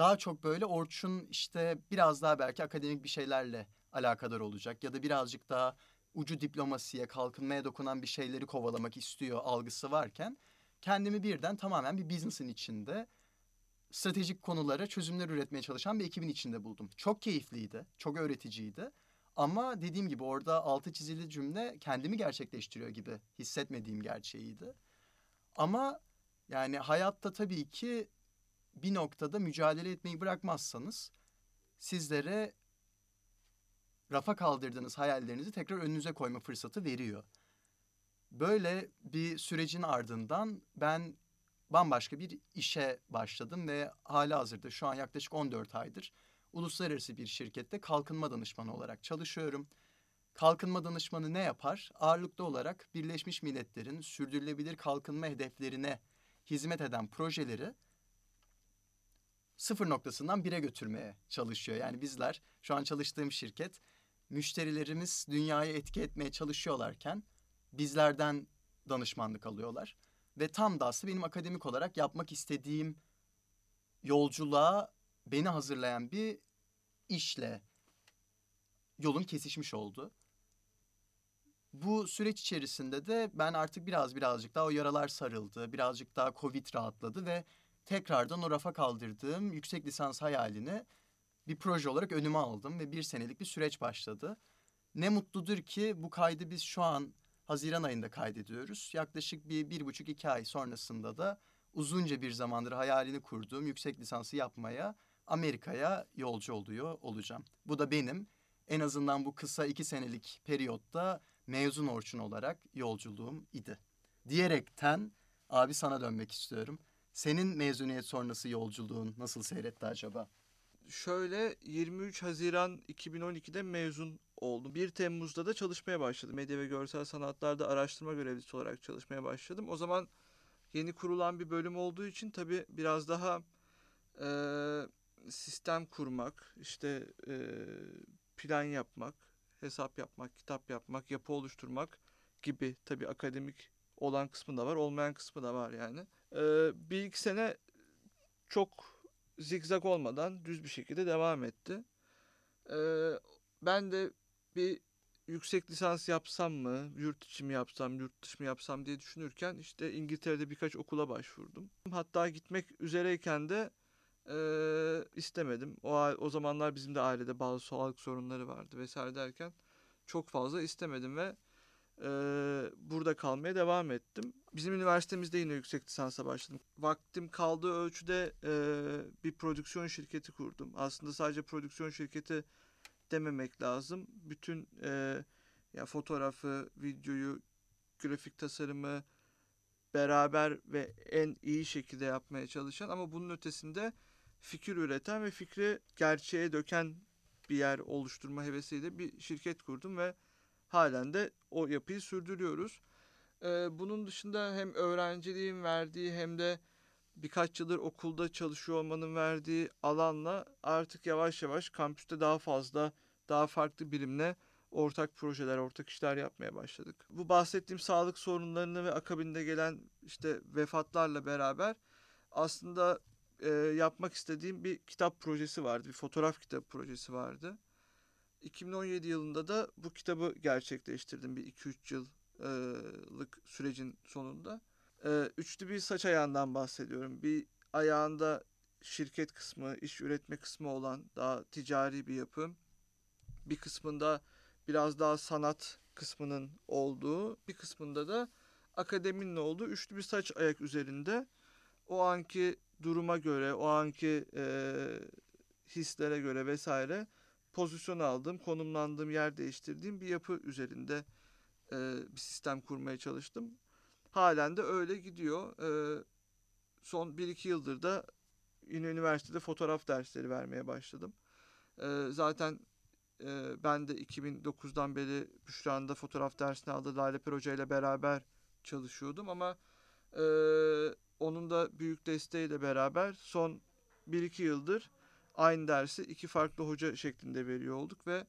daha çok böyle Orçun işte biraz daha belki akademik bir şeylerle alakadar olacak. Ya da birazcık daha ucu diplomasiye, kalkınmaya dokunan bir şeyleri kovalamak istiyor algısı varken... ...kendimi birden tamamen bir business'ın içinde stratejik konulara çözümler üretmeye çalışan bir ekibin içinde buldum. Çok keyifliydi, çok öğreticiydi. Ama dediğim gibi orada altı çizili cümle kendimi gerçekleştiriyor gibi hissetmediğim gerçeğiydi. Ama yani hayatta tabii ki bir noktada mücadele etmeyi bırakmazsanız sizlere rafa kaldırdığınız hayallerinizi tekrar önünüze koyma fırsatı veriyor. Böyle bir sürecin ardından ben bambaşka bir işe başladım ve hala hazırda şu an yaklaşık 14 aydır uluslararası bir şirkette kalkınma danışmanı olarak çalışıyorum. Kalkınma danışmanı ne yapar? Ağırlıklı olarak Birleşmiş Milletler'in sürdürülebilir kalkınma hedeflerine hizmet eden projeleri sıfır noktasından bire götürmeye çalışıyor. Yani bizler şu an çalıştığım şirket müşterilerimiz dünyayı etki etmeye çalışıyorlarken bizlerden danışmanlık alıyorlar. Ve tam da aslında benim akademik olarak yapmak istediğim yolculuğa beni hazırlayan bir işle yolum kesişmiş oldu. Bu süreç içerisinde de ben artık biraz birazcık daha o yaralar sarıldı. Birazcık daha Covid rahatladı ve tekrardan o rafa kaldırdığım yüksek lisans hayalini bir proje olarak önüme aldım ve bir senelik bir süreç başladı. Ne mutludur ki bu kaydı biz şu an Haziran ayında kaydediyoruz. Yaklaşık bir, bir buçuk iki ay sonrasında da uzunca bir zamandır hayalini kurduğum yüksek lisansı yapmaya Amerika'ya yolcu oluyor olacağım. Bu da benim en azından bu kısa iki senelik periyotta mezun orçun olarak yolculuğum idi. Diyerekten abi sana dönmek istiyorum. Senin mezuniyet sonrası yolculuğun nasıl seyretti acaba? Şöyle 23 Haziran 2012'de mezun oldum. 1 Temmuz'da da çalışmaya başladım. Medya ve görsel sanatlarda araştırma görevlisi olarak çalışmaya başladım. O zaman yeni kurulan bir bölüm olduğu için tabii biraz daha e, sistem kurmak, işte e, plan yapmak, hesap yapmak, kitap yapmak, yapı oluşturmak gibi tabii akademik olan kısmı da var, olmayan kısmı da var yani. E, bir iki sene çok zigzag olmadan düz bir şekilde devam etti. E, ben de bir yüksek lisans yapsam mı, yurt içi mi yapsam, yurt dışı mı yapsam diye düşünürken işte İngiltere'de birkaç okula başvurdum. Hatta gitmek üzereyken de e, istemedim. O, o zamanlar bizim de ailede bazı sağlık sorunları vardı vesaire derken çok fazla istemedim ve e, burada kalmaya devam ettim. Bizim üniversitemizde yine yüksek lisansa başladım. Vaktim kaldığı ölçüde e, bir prodüksiyon şirketi kurdum. Aslında sadece prodüksiyon şirketi dememek lazım. Bütün e, ya fotoğrafı, videoyu, grafik tasarımı beraber ve en iyi şekilde yapmaya çalışan ama bunun ötesinde fikir üreten ve fikri gerçeğe döken bir yer oluşturma hevesiyle bir şirket kurdum ve halen de o yapıyı sürdürüyoruz. Ee, bunun dışında hem öğrenciliğin verdiği hem de birkaç yıldır okulda çalışıyor olmanın verdiği alanla artık yavaş yavaş kampüste daha fazla, daha farklı birimle ortak projeler, ortak işler yapmaya başladık. Bu bahsettiğim sağlık sorunlarını ve akabinde gelen işte vefatlarla beraber aslında e, yapmak istediğim bir kitap projesi vardı, bir fotoğraf kitap projesi vardı. 2017 yılında da bu kitabı gerçekleştirdim bir 2-3 yıllık sürecin sonunda. Üçlü bir saç ayağından bahsediyorum. Bir ayağında şirket kısmı, iş üretme kısmı olan daha ticari bir yapı. Bir kısmında biraz daha sanat kısmının olduğu, bir kısmında da akademinin olduğu üçlü bir saç ayak üzerinde o anki duruma göre, o anki e, hislere göre vesaire pozisyon aldığım, konumlandığım, yer değiştirdiğim bir yapı üzerinde e, bir sistem kurmaya çalıştım. Halen de öyle gidiyor. E, son 1-2 yıldır da yine üniversitede fotoğraf dersleri vermeye başladım. E, zaten e, ben de 2009'dan beri Büşra'nın da fotoğraf dersini aldı. Lale Per Hoca ile beraber çalışıyordum ama e, onun da büyük desteğiyle beraber son 1-2 yıldır aynı dersi iki farklı hoca şeklinde veriyor olduk ve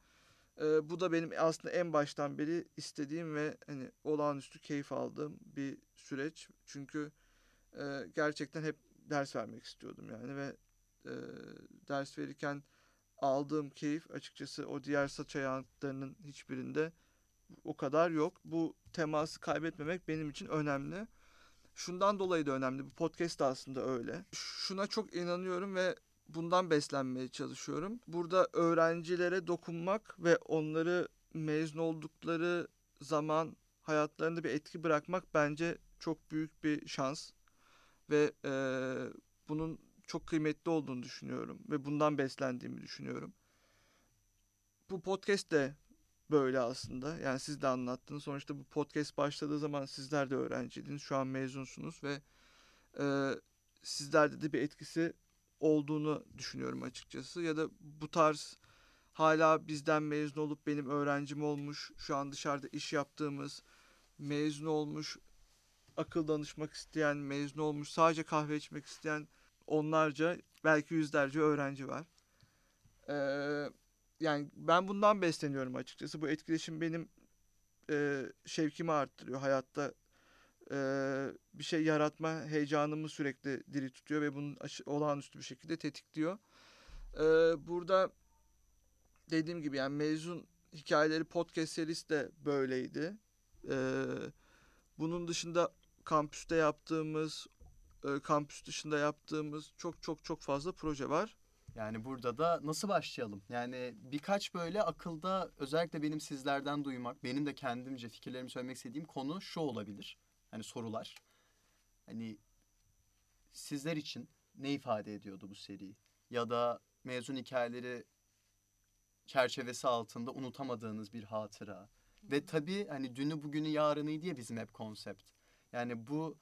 e, bu da benim aslında en baştan beri istediğim ve hani olağanüstü keyif aldığım bir süreç. Çünkü e, gerçekten hep ders vermek istiyordum yani ve e, ders verirken aldığım keyif açıkçası o diğer saç ayaklarının hiçbirinde o kadar yok. Bu teması kaybetmemek benim için önemli. Şundan dolayı da önemli. Bu podcast da aslında öyle. Şuna çok inanıyorum ve bundan beslenmeye çalışıyorum. Burada öğrencilere dokunmak ve onları mezun oldukları zaman hayatlarında bir etki bırakmak bence çok büyük bir şans ve e, bunun çok kıymetli olduğunu düşünüyorum ve bundan beslendiğimi düşünüyorum. Bu podcast de böyle aslında. Yani siz de anlattınız. Sonuçta bu podcast başladığı zaman sizler de öğrenciydiniz. Şu an mezunsunuz ve e, sizlerde de bir etkisi olduğunu düşünüyorum açıkçası. Ya da bu tarz hala bizden mezun olup benim öğrencim olmuş, şu an dışarıda iş yaptığımız, mezun olmuş, akıl danışmak isteyen, mezun olmuş, sadece kahve içmek isteyen onlarca, belki yüzlerce öğrenci var. Ee, yani ben bundan besleniyorum açıkçası. Bu etkileşim benim e, şevkimi arttırıyor. Hayatta e, bir şey yaratma heyecanımı sürekli diri tutuyor ve bunun aşı, olağanüstü bir şekilde tetikliyor. E, burada dediğim gibi yani mezun hikayeleri podcast serisi de böyleydi. E, bunun dışında kampüste yaptığımız, e, kampüs dışında yaptığımız çok çok çok fazla proje var. Yani burada da nasıl başlayalım? Yani birkaç böyle akılda özellikle benim sizlerden duymak, benim de kendimce fikirlerimi söylemek istediğim konu şu olabilir. Hani sorular. Hani sizler için ne ifade ediyordu bu seri? Ya da mezun hikayeleri çerçevesi altında unutamadığınız bir hatıra. Ve tabii hani dünü bugünü yarını diye bizim hep konsept. Yani bu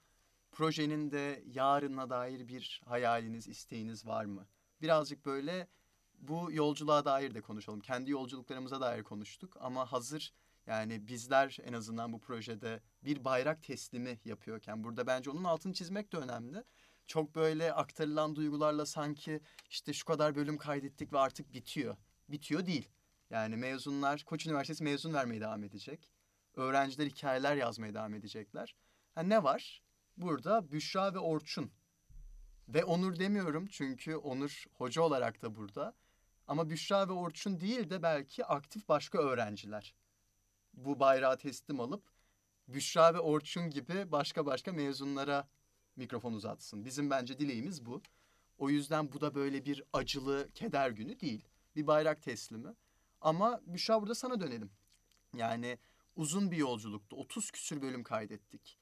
projenin de yarına dair bir hayaliniz, isteğiniz var mı? Birazcık böyle bu yolculuğa dair de konuşalım. Kendi yolculuklarımıza dair konuştuk ama hazır yani bizler en azından bu projede bir bayrak teslimi yapıyorken burada bence onun altını çizmek de önemli. Çok böyle aktarılan duygularla sanki işte şu kadar bölüm kaydettik ve artık bitiyor. Bitiyor değil. Yani mezunlar Koç Üniversitesi mezun vermeye devam edecek. Öğrenciler hikayeler yazmaya devam edecekler. Ha ne var? Burada Büşra ve Orçun. Ve Onur demiyorum çünkü Onur hoca olarak da burada. Ama Büşra ve Orçun değil de belki aktif başka öğrenciler bu bayrağı teslim alıp Büşra ve Orçun gibi başka başka mezunlara mikrofon uzatsın. Bizim bence dileğimiz bu. O yüzden bu da böyle bir acılı keder günü değil. Bir bayrak teslimi. Ama Büşra burada sana dönelim. Yani uzun bir yolculuktu. 30 küsür bölüm kaydettik.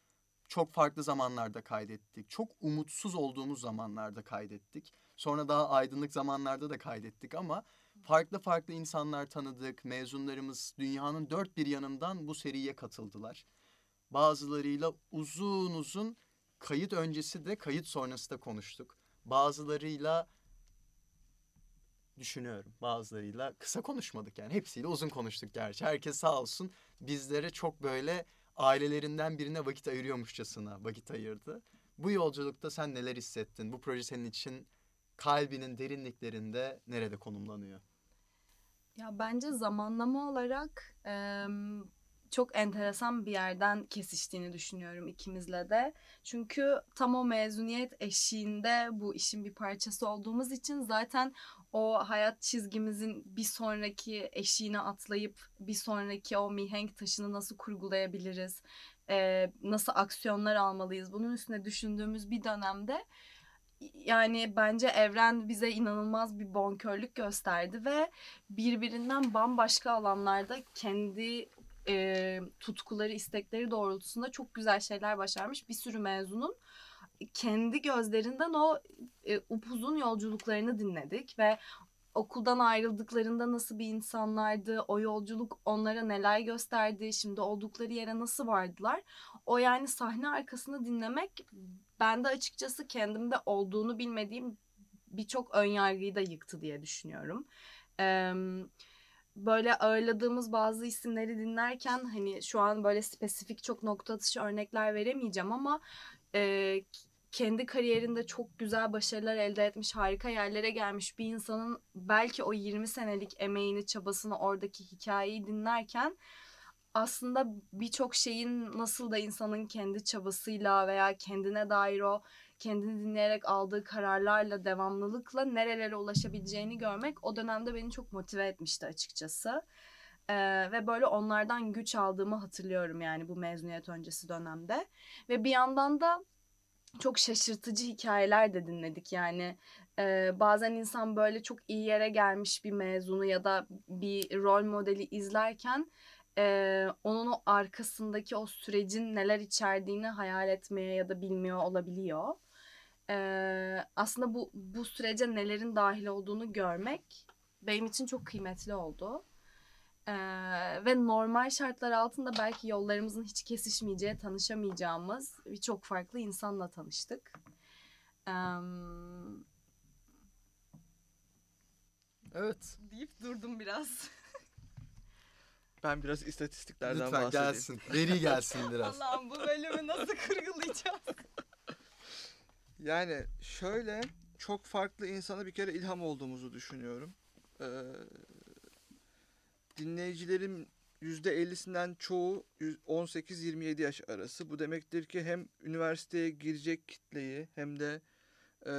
Çok farklı zamanlarda kaydettik. Çok umutsuz olduğumuz zamanlarda kaydettik. Sonra daha aydınlık zamanlarda da kaydettik ama farklı farklı insanlar tanıdık. Mezunlarımız dünyanın dört bir yanından bu seriye katıldılar. Bazılarıyla uzun uzun kayıt öncesi de kayıt sonrası da konuştuk. Bazılarıyla düşünüyorum. Bazılarıyla kısa konuşmadık yani. Hepsiyle uzun konuştuk gerçi. Herkes sağ olsun bizlere çok böyle ailelerinden birine vakit ayırıyormuşçasına vakit ayırdı. Bu yolculukta sen neler hissettin? Bu proje senin için kalbinin derinliklerinde nerede konumlanıyor? Ya bence zamanlama olarak e, çok enteresan bir yerden kesiştiğini düşünüyorum ikimizle de. Çünkü tam o mezuniyet eşiğinde bu işin bir parçası olduğumuz için zaten o hayat çizgimizin bir sonraki eşiğine atlayıp bir sonraki o mihenk taşını nasıl kurgulayabiliriz, e, nasıl aksiyonlar almalıyız bunun üstüne düşündüğümüz bir dönemde yani bence evren bize inanılmaz bir bonkörlük gösterdi ve birbirinden bambaşka alanlarda kendi e, tutkuları, istekleri doğrultusunda çok güzel şeyler başarmış bir sürü mezunun kendi gözlerinden o e, upuzun yolculuklarını dinledik ve okuldan ayrıldıklarında nasıl bir insanlardı, o yolculuk onlara neler gösterdi, şimdi oldukları yere nasıl vardılar. O yani sahne arkasını dinlemek bende açıkçası kendimde olduğunu bilmediğim birçok ön yargıyı da yıktı diye düşünüyorum. Eee böyle ağırladığımız bazı isimleri dinlerken hani şu an böyle spesifik çok nokta atışı örnekler veremeyeceğim ama e, kendi kariyerinde çok güzel başarılar elde etmiş, harika yerlere gelmiş bir insanın belki o 20 senelik emeğini, çabasını, oradaki hikayeyi dinlerken aslında birçok şeyin nasıl da insanın kendi çabasıyla veya kendine dair o kendini dinleyerek aldığı kararlarla, devamlılıkla nerelere ulaşabileceğini görmek o dönemde beni çok motive etmişti açıkçası. Ee, ve böyle onlardan güç aldığımı hatırlıyorum yani bu mezuniyet öncesi dönemde. Ve bir yandan da çok şaşırtıcı hikayeler de dinledik yani e, bazen insan böyle çok iyi yere gelmiş bir mezunu ya da bir rol modeli izlerken e, onun o arkasındaki o sürecin neler içerdiğini hayal etmeye ya da bilmiyor olabiliyor. E, aslında bu bu sürece nelerin dahil olduğunu görmek benim için çok kıymetli oldu. Ee, ve normal şartlar altında belki yollarımızın hiç kesişmeyeceği, tanışamayacağımız birçok farklı insanla tanıştık. Ee, Evet. deyip durdum biraz. (laughs) Ben biraz istatistiklerden Lütfen bahsedeyim. gelsin. Veri gelsin (laughs) biraz. Allah'ım bu bölümü nasıl kurgulayacağız? (laughs) Yani şöyle çok farklı insana bir kere ilham olduğumuzu düşünüyorum. Ee, dinleyicilerin %50'sinden çoğu 18-27 yaş arası. Bu demektir ki hem üniversiteye girecek kitleyi hem de e,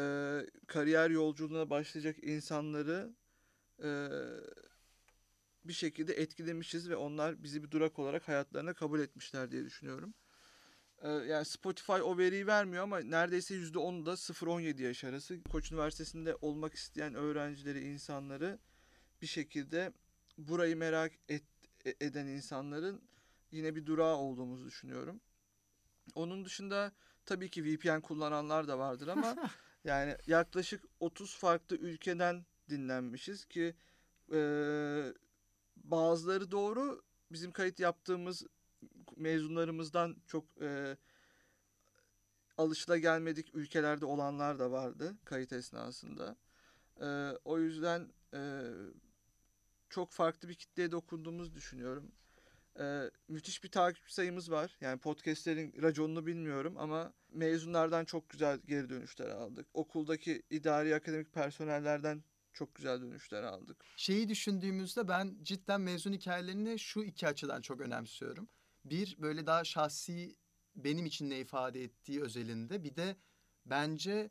kariyer yolculuğuna başlayacak insanları e, bir şekilde etkilemişiz ve onlar bizi bir durak olarak hayatlarına kabul etmişler diye düşünüyorum. Ee, yani Spotify o veriyi vermiyor ama neredeyse %10'u da 0-17 yaş arası. Koç Üniversitesi'nde olmak isteyen öğrencileri, insanları bir şekilde burayı merak et, e- eden insanların yine bir durağı olduğumuzu düşünüyorum. Onun dışında tabii ki VPN kullananlar da vardır ama (laughs) yani yaklaşık 30 farklı ülkeden dinlenmişiz ki e, bazıları doğru bizim kayıt yaptığımız mezunlarımızdan çok e, alışılagelmedik ülkelerde olanlar da vardı kayıt esnasında. E, o yüzden e, çok farklı bir kitleye dokunduğumuzu düşünüyorum. E, müthiş bir takip sayımız var. Yani podcastlerin raconunu bilmiyorum ama mezunlardan çok güzel geri dönüşler aldık. Okuldaki idari akademik personellerden çok güzel dönüşler aldık. Şeyi düşündüğümüzde ben cidden mezun hikayelerini şu iki açıdan çok önemsiyorum. Bir böyle daha şahsi benim için ne ifade ettiği özelinde bir de bence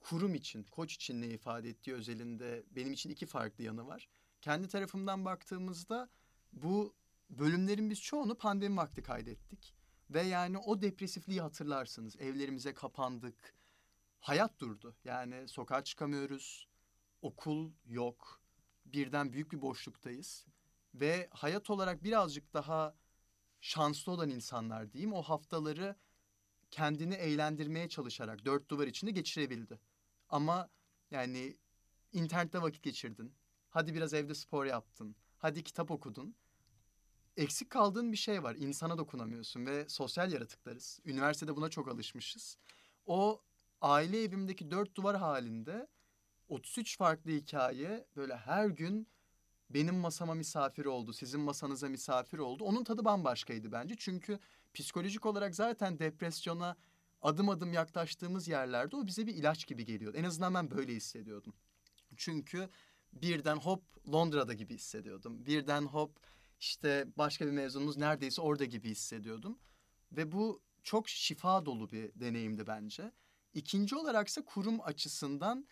kurum için, koç için ne ifade ettiği özelinde benim için iki farklı yanı var. Kendi tarafımdan baktığımızda bu bölümlerin biz çoğunu pandemi vakti kaydettik. Ve yani o depresifliği hatırlarsınız. Evlerimize kapandık. Hayat durdu. Yani sokağa çıkamıyoruz. Okul yok. Birden büyük bir boşluktayız. Ve hayat olarak birazcık daha şanslı olan insanlar diyeyim o haftaları kendini eğlendirmeye çalışarak dört duvar içinde geçirebildi. Ama yani internette vakit geçirdin. Hadi biraz evde spor yaptın. Hadi kitap okudun. Eksik kaldığın bir şey var. İnsana dokunamıyorsun ve sosyal yaratıklarız. Üniversitede buna çok alışmışız. O aile evimdeki dört duvar halinde 33 farklı hikaye böyle her gün benim masama misafir oldu, sizin masanıza misafir oldu. Onun tadı bambaşkaydı bence. Çünkü psikolojik olarak zaten depresyona adım adım yaklaştığımız yerlerde o bize bir ilaç gibi geliyordu. En azından ben böyle hissediyordum. Çünkü birden hop Londra'da gibi hissediyordum. Birden hop işte başka bir mezunumuz neredeyse orada gibi hissediyordum. Ve bu çok şifa dolu bir deneyimdi bence. İkinci olaraksa kurum açısından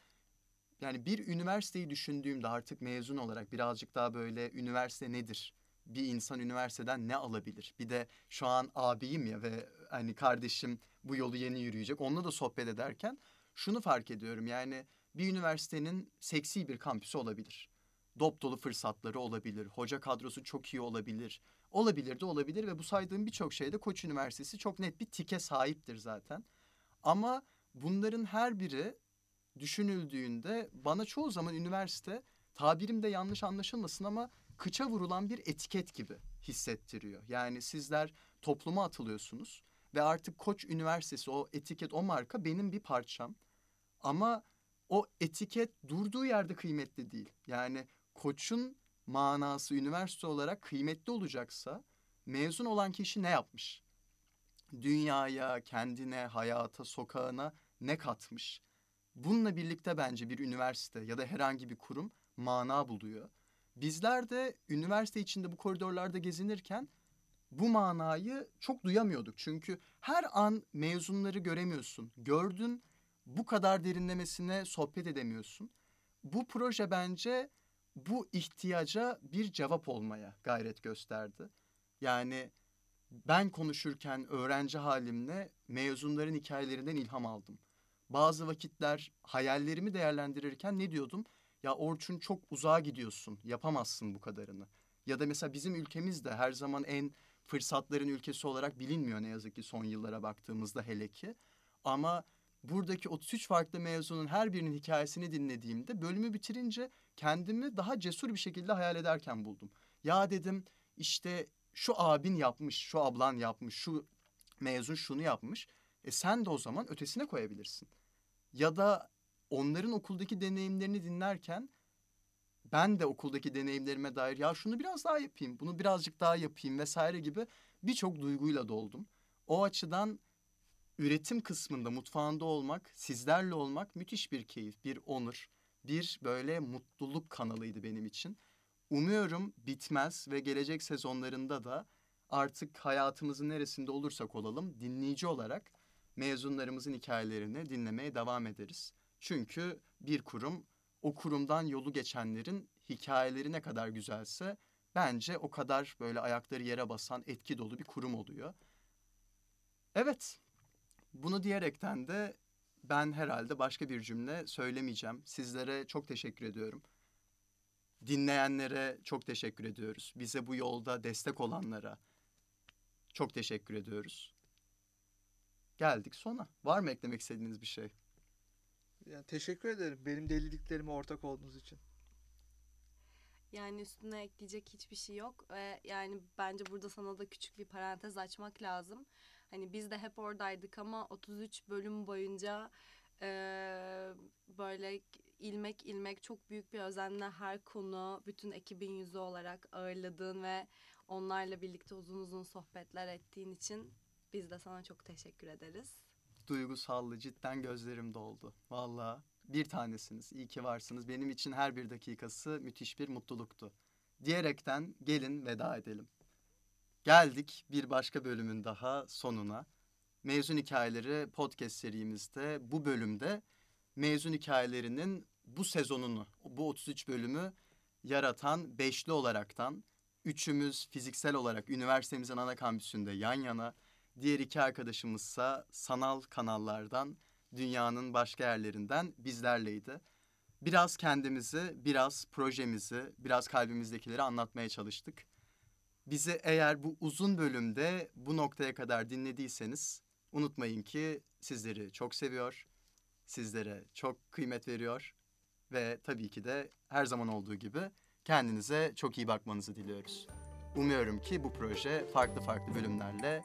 yani bir üniversiteyi düşündüğümde artık mezun olarak birazcık daha böyle üniversite nedir? Bir insan üniversiteden ne alabilir? Bir de şu an abiyim ya ve hani kardeşim bu yolu yeni yürüyecek. Onunla da sohbet ederken şunu fark ediyorum. Yani bir üniversitenin seksi bir kampüsü olabilir. Dop dolu fırsatları olabilir. Hoca kadrosu çok iyi olabilir. Olabilir de olabilir ve bu saydığım birçok şeyde Koç Üniversitesi çok net bir tike sahiptir zaten. Ama bunların her biri düşünüldüğünde bana çoğu zaman üniversite tabirim de yanlış anlaşılmasın ama kıça vurulan bir etiket gibi hissettiriyor. Yani sizler topluma atılıyorsunuz ve artık Koç Üniversitesi o etiket o marka benim bir parçam. Ama o etiket durduğu yerde kıymetli değil. Yani Koç'un manası üniversite olarak kıymetli olacaksa mezun olan kişi ne yapmış? Dünyaya, kendine, hayata, sokağına ne katmış? Bununla birlikte bence bir üniversite ya da herhangi bir kurum mana buluyor. Bizler de üniversite içinde bu koridorlarda gezinirken bu manayı çok duyamıyorduk. Çünkü her an mezunları göremiyorsun. Gördün bu kadar derinlemesine sohbet edemiyorsun. Bu proje bence bu ihtiyaca bir cevap olmaya gayret gösterdi. Yani ben konuşurken öğrenci halimle mezunların hikayelerinden ilham aldım. Bazı vakitler hayallerimi değerlendirirken ne diyordum? Ya Orçun çok uzağa gidiyorsun, yapamazsın bu kadarını. Ya da mesela bizim ülkemiz de her zaman en fırsatların ülkesi olarak bilinmiyor ne yazık ki son yıllara baktığımızda hele ki. Ama buradaki 33 farklı mezunun her birinin hikayesini dinlediğimde bölümü bitirince kendimi daha cesur bir şekilde hayal ederken buldum. Ya dedim işte şu abin yapmış, şu ablan yapmış, şu mezun şunu yapmış. E sen de o zaman ötesine koyabilirsin. Ya da onların okuldaki deneyimlerini dinlerken ben de okuldaki deneyimlerime dair ya şunu biraz daha yapayım, bunu birazcık daha yapayım vesaire gibi birçok duyguyla doldum. O açıdan üretim kısmında mutfağında olmak, sizlerle olmak müthiş bir keyif, bir onur, bir böyle mutluluk kanalıydı benim için. Umuyorum bitmez ve gelecek sezonlarında da artık hayatımızın neresinde olursak olalım dinleyici olarak mezunlarımızın hikayelerini dinlemeye devam ederiz. Çünkü bir kurum o kurumdan yolu geçenlerin hikayeleri ne kadar güzelse bence o kadar böyle ayakları yere basan etki dolu bir kurum oluyor. Evet, bunu diyerekten de ben herhalde başka bir cümle söylemeyeceğim. Sizlere çok teşekkür ediyorum. Dinleyenlere çok teşekkür ediyoruz. Bize bu yolda destek olanlara çok teşekkür ediyoruz. Geldik sona. Var mı eklemek istediğiniz bir şey? Yani teşekkür ederim benim deliliklerime ortak olduğunuz için. Yani üstüne ekleyecek hiçbir şey yok ve yani bence burada sana da küçük bir parantez açmak lazım. Hani biz de hep oradaydık ama 33 bölüm boyunca eee, böyle ilmek ilmek çok büyük bir özenle her konu bütün ekibin yüzü olarak ağırladığın ve onlarla birlikte uzun uzun sohbetler ettiğin için biz de sana çok teşekkür ederiz. Duygusallı cidden gözlerim doldu. Valla bir tanesiniz. İyi ki varsınız. Benim için her bir dakikası müthiş bir mutluluktu. Diyerekten gelin veda edelim. Geldik bir başka bölümün daha sonuna. Mezun Hikayeleri podcast serimizde bu bölümde mezun hikayelerinin bu sezonunu, bu 33 bölümü yaratan beşli olaraktan üçümüz fiziksel olarak üniversitemizin ana kampüsünde yan yana, diğer iki arkadaşımızsa sanal kanallardan, dünyanın başka yerlerinden bizlerleydi. Biraz kendimizi, biraz projemizi, biraz kalbimizdekileri anlatmaya çalıştık. Bizi eğer bu uzun bölümde bu noktaya kadar dinlediyseniz unutmayın ki sizleri çok seviyor, sizlere çok kıymet veriyor ve tabii ki de her zaman olduğu gibi kendinize çok iyi bakmanızı diliyoruz. Umuyorum ki bu proje farklı farklı bölümlerle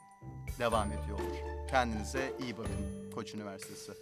devam ediyor olur. Kendinize iyi bakın Koç Üniversitesi.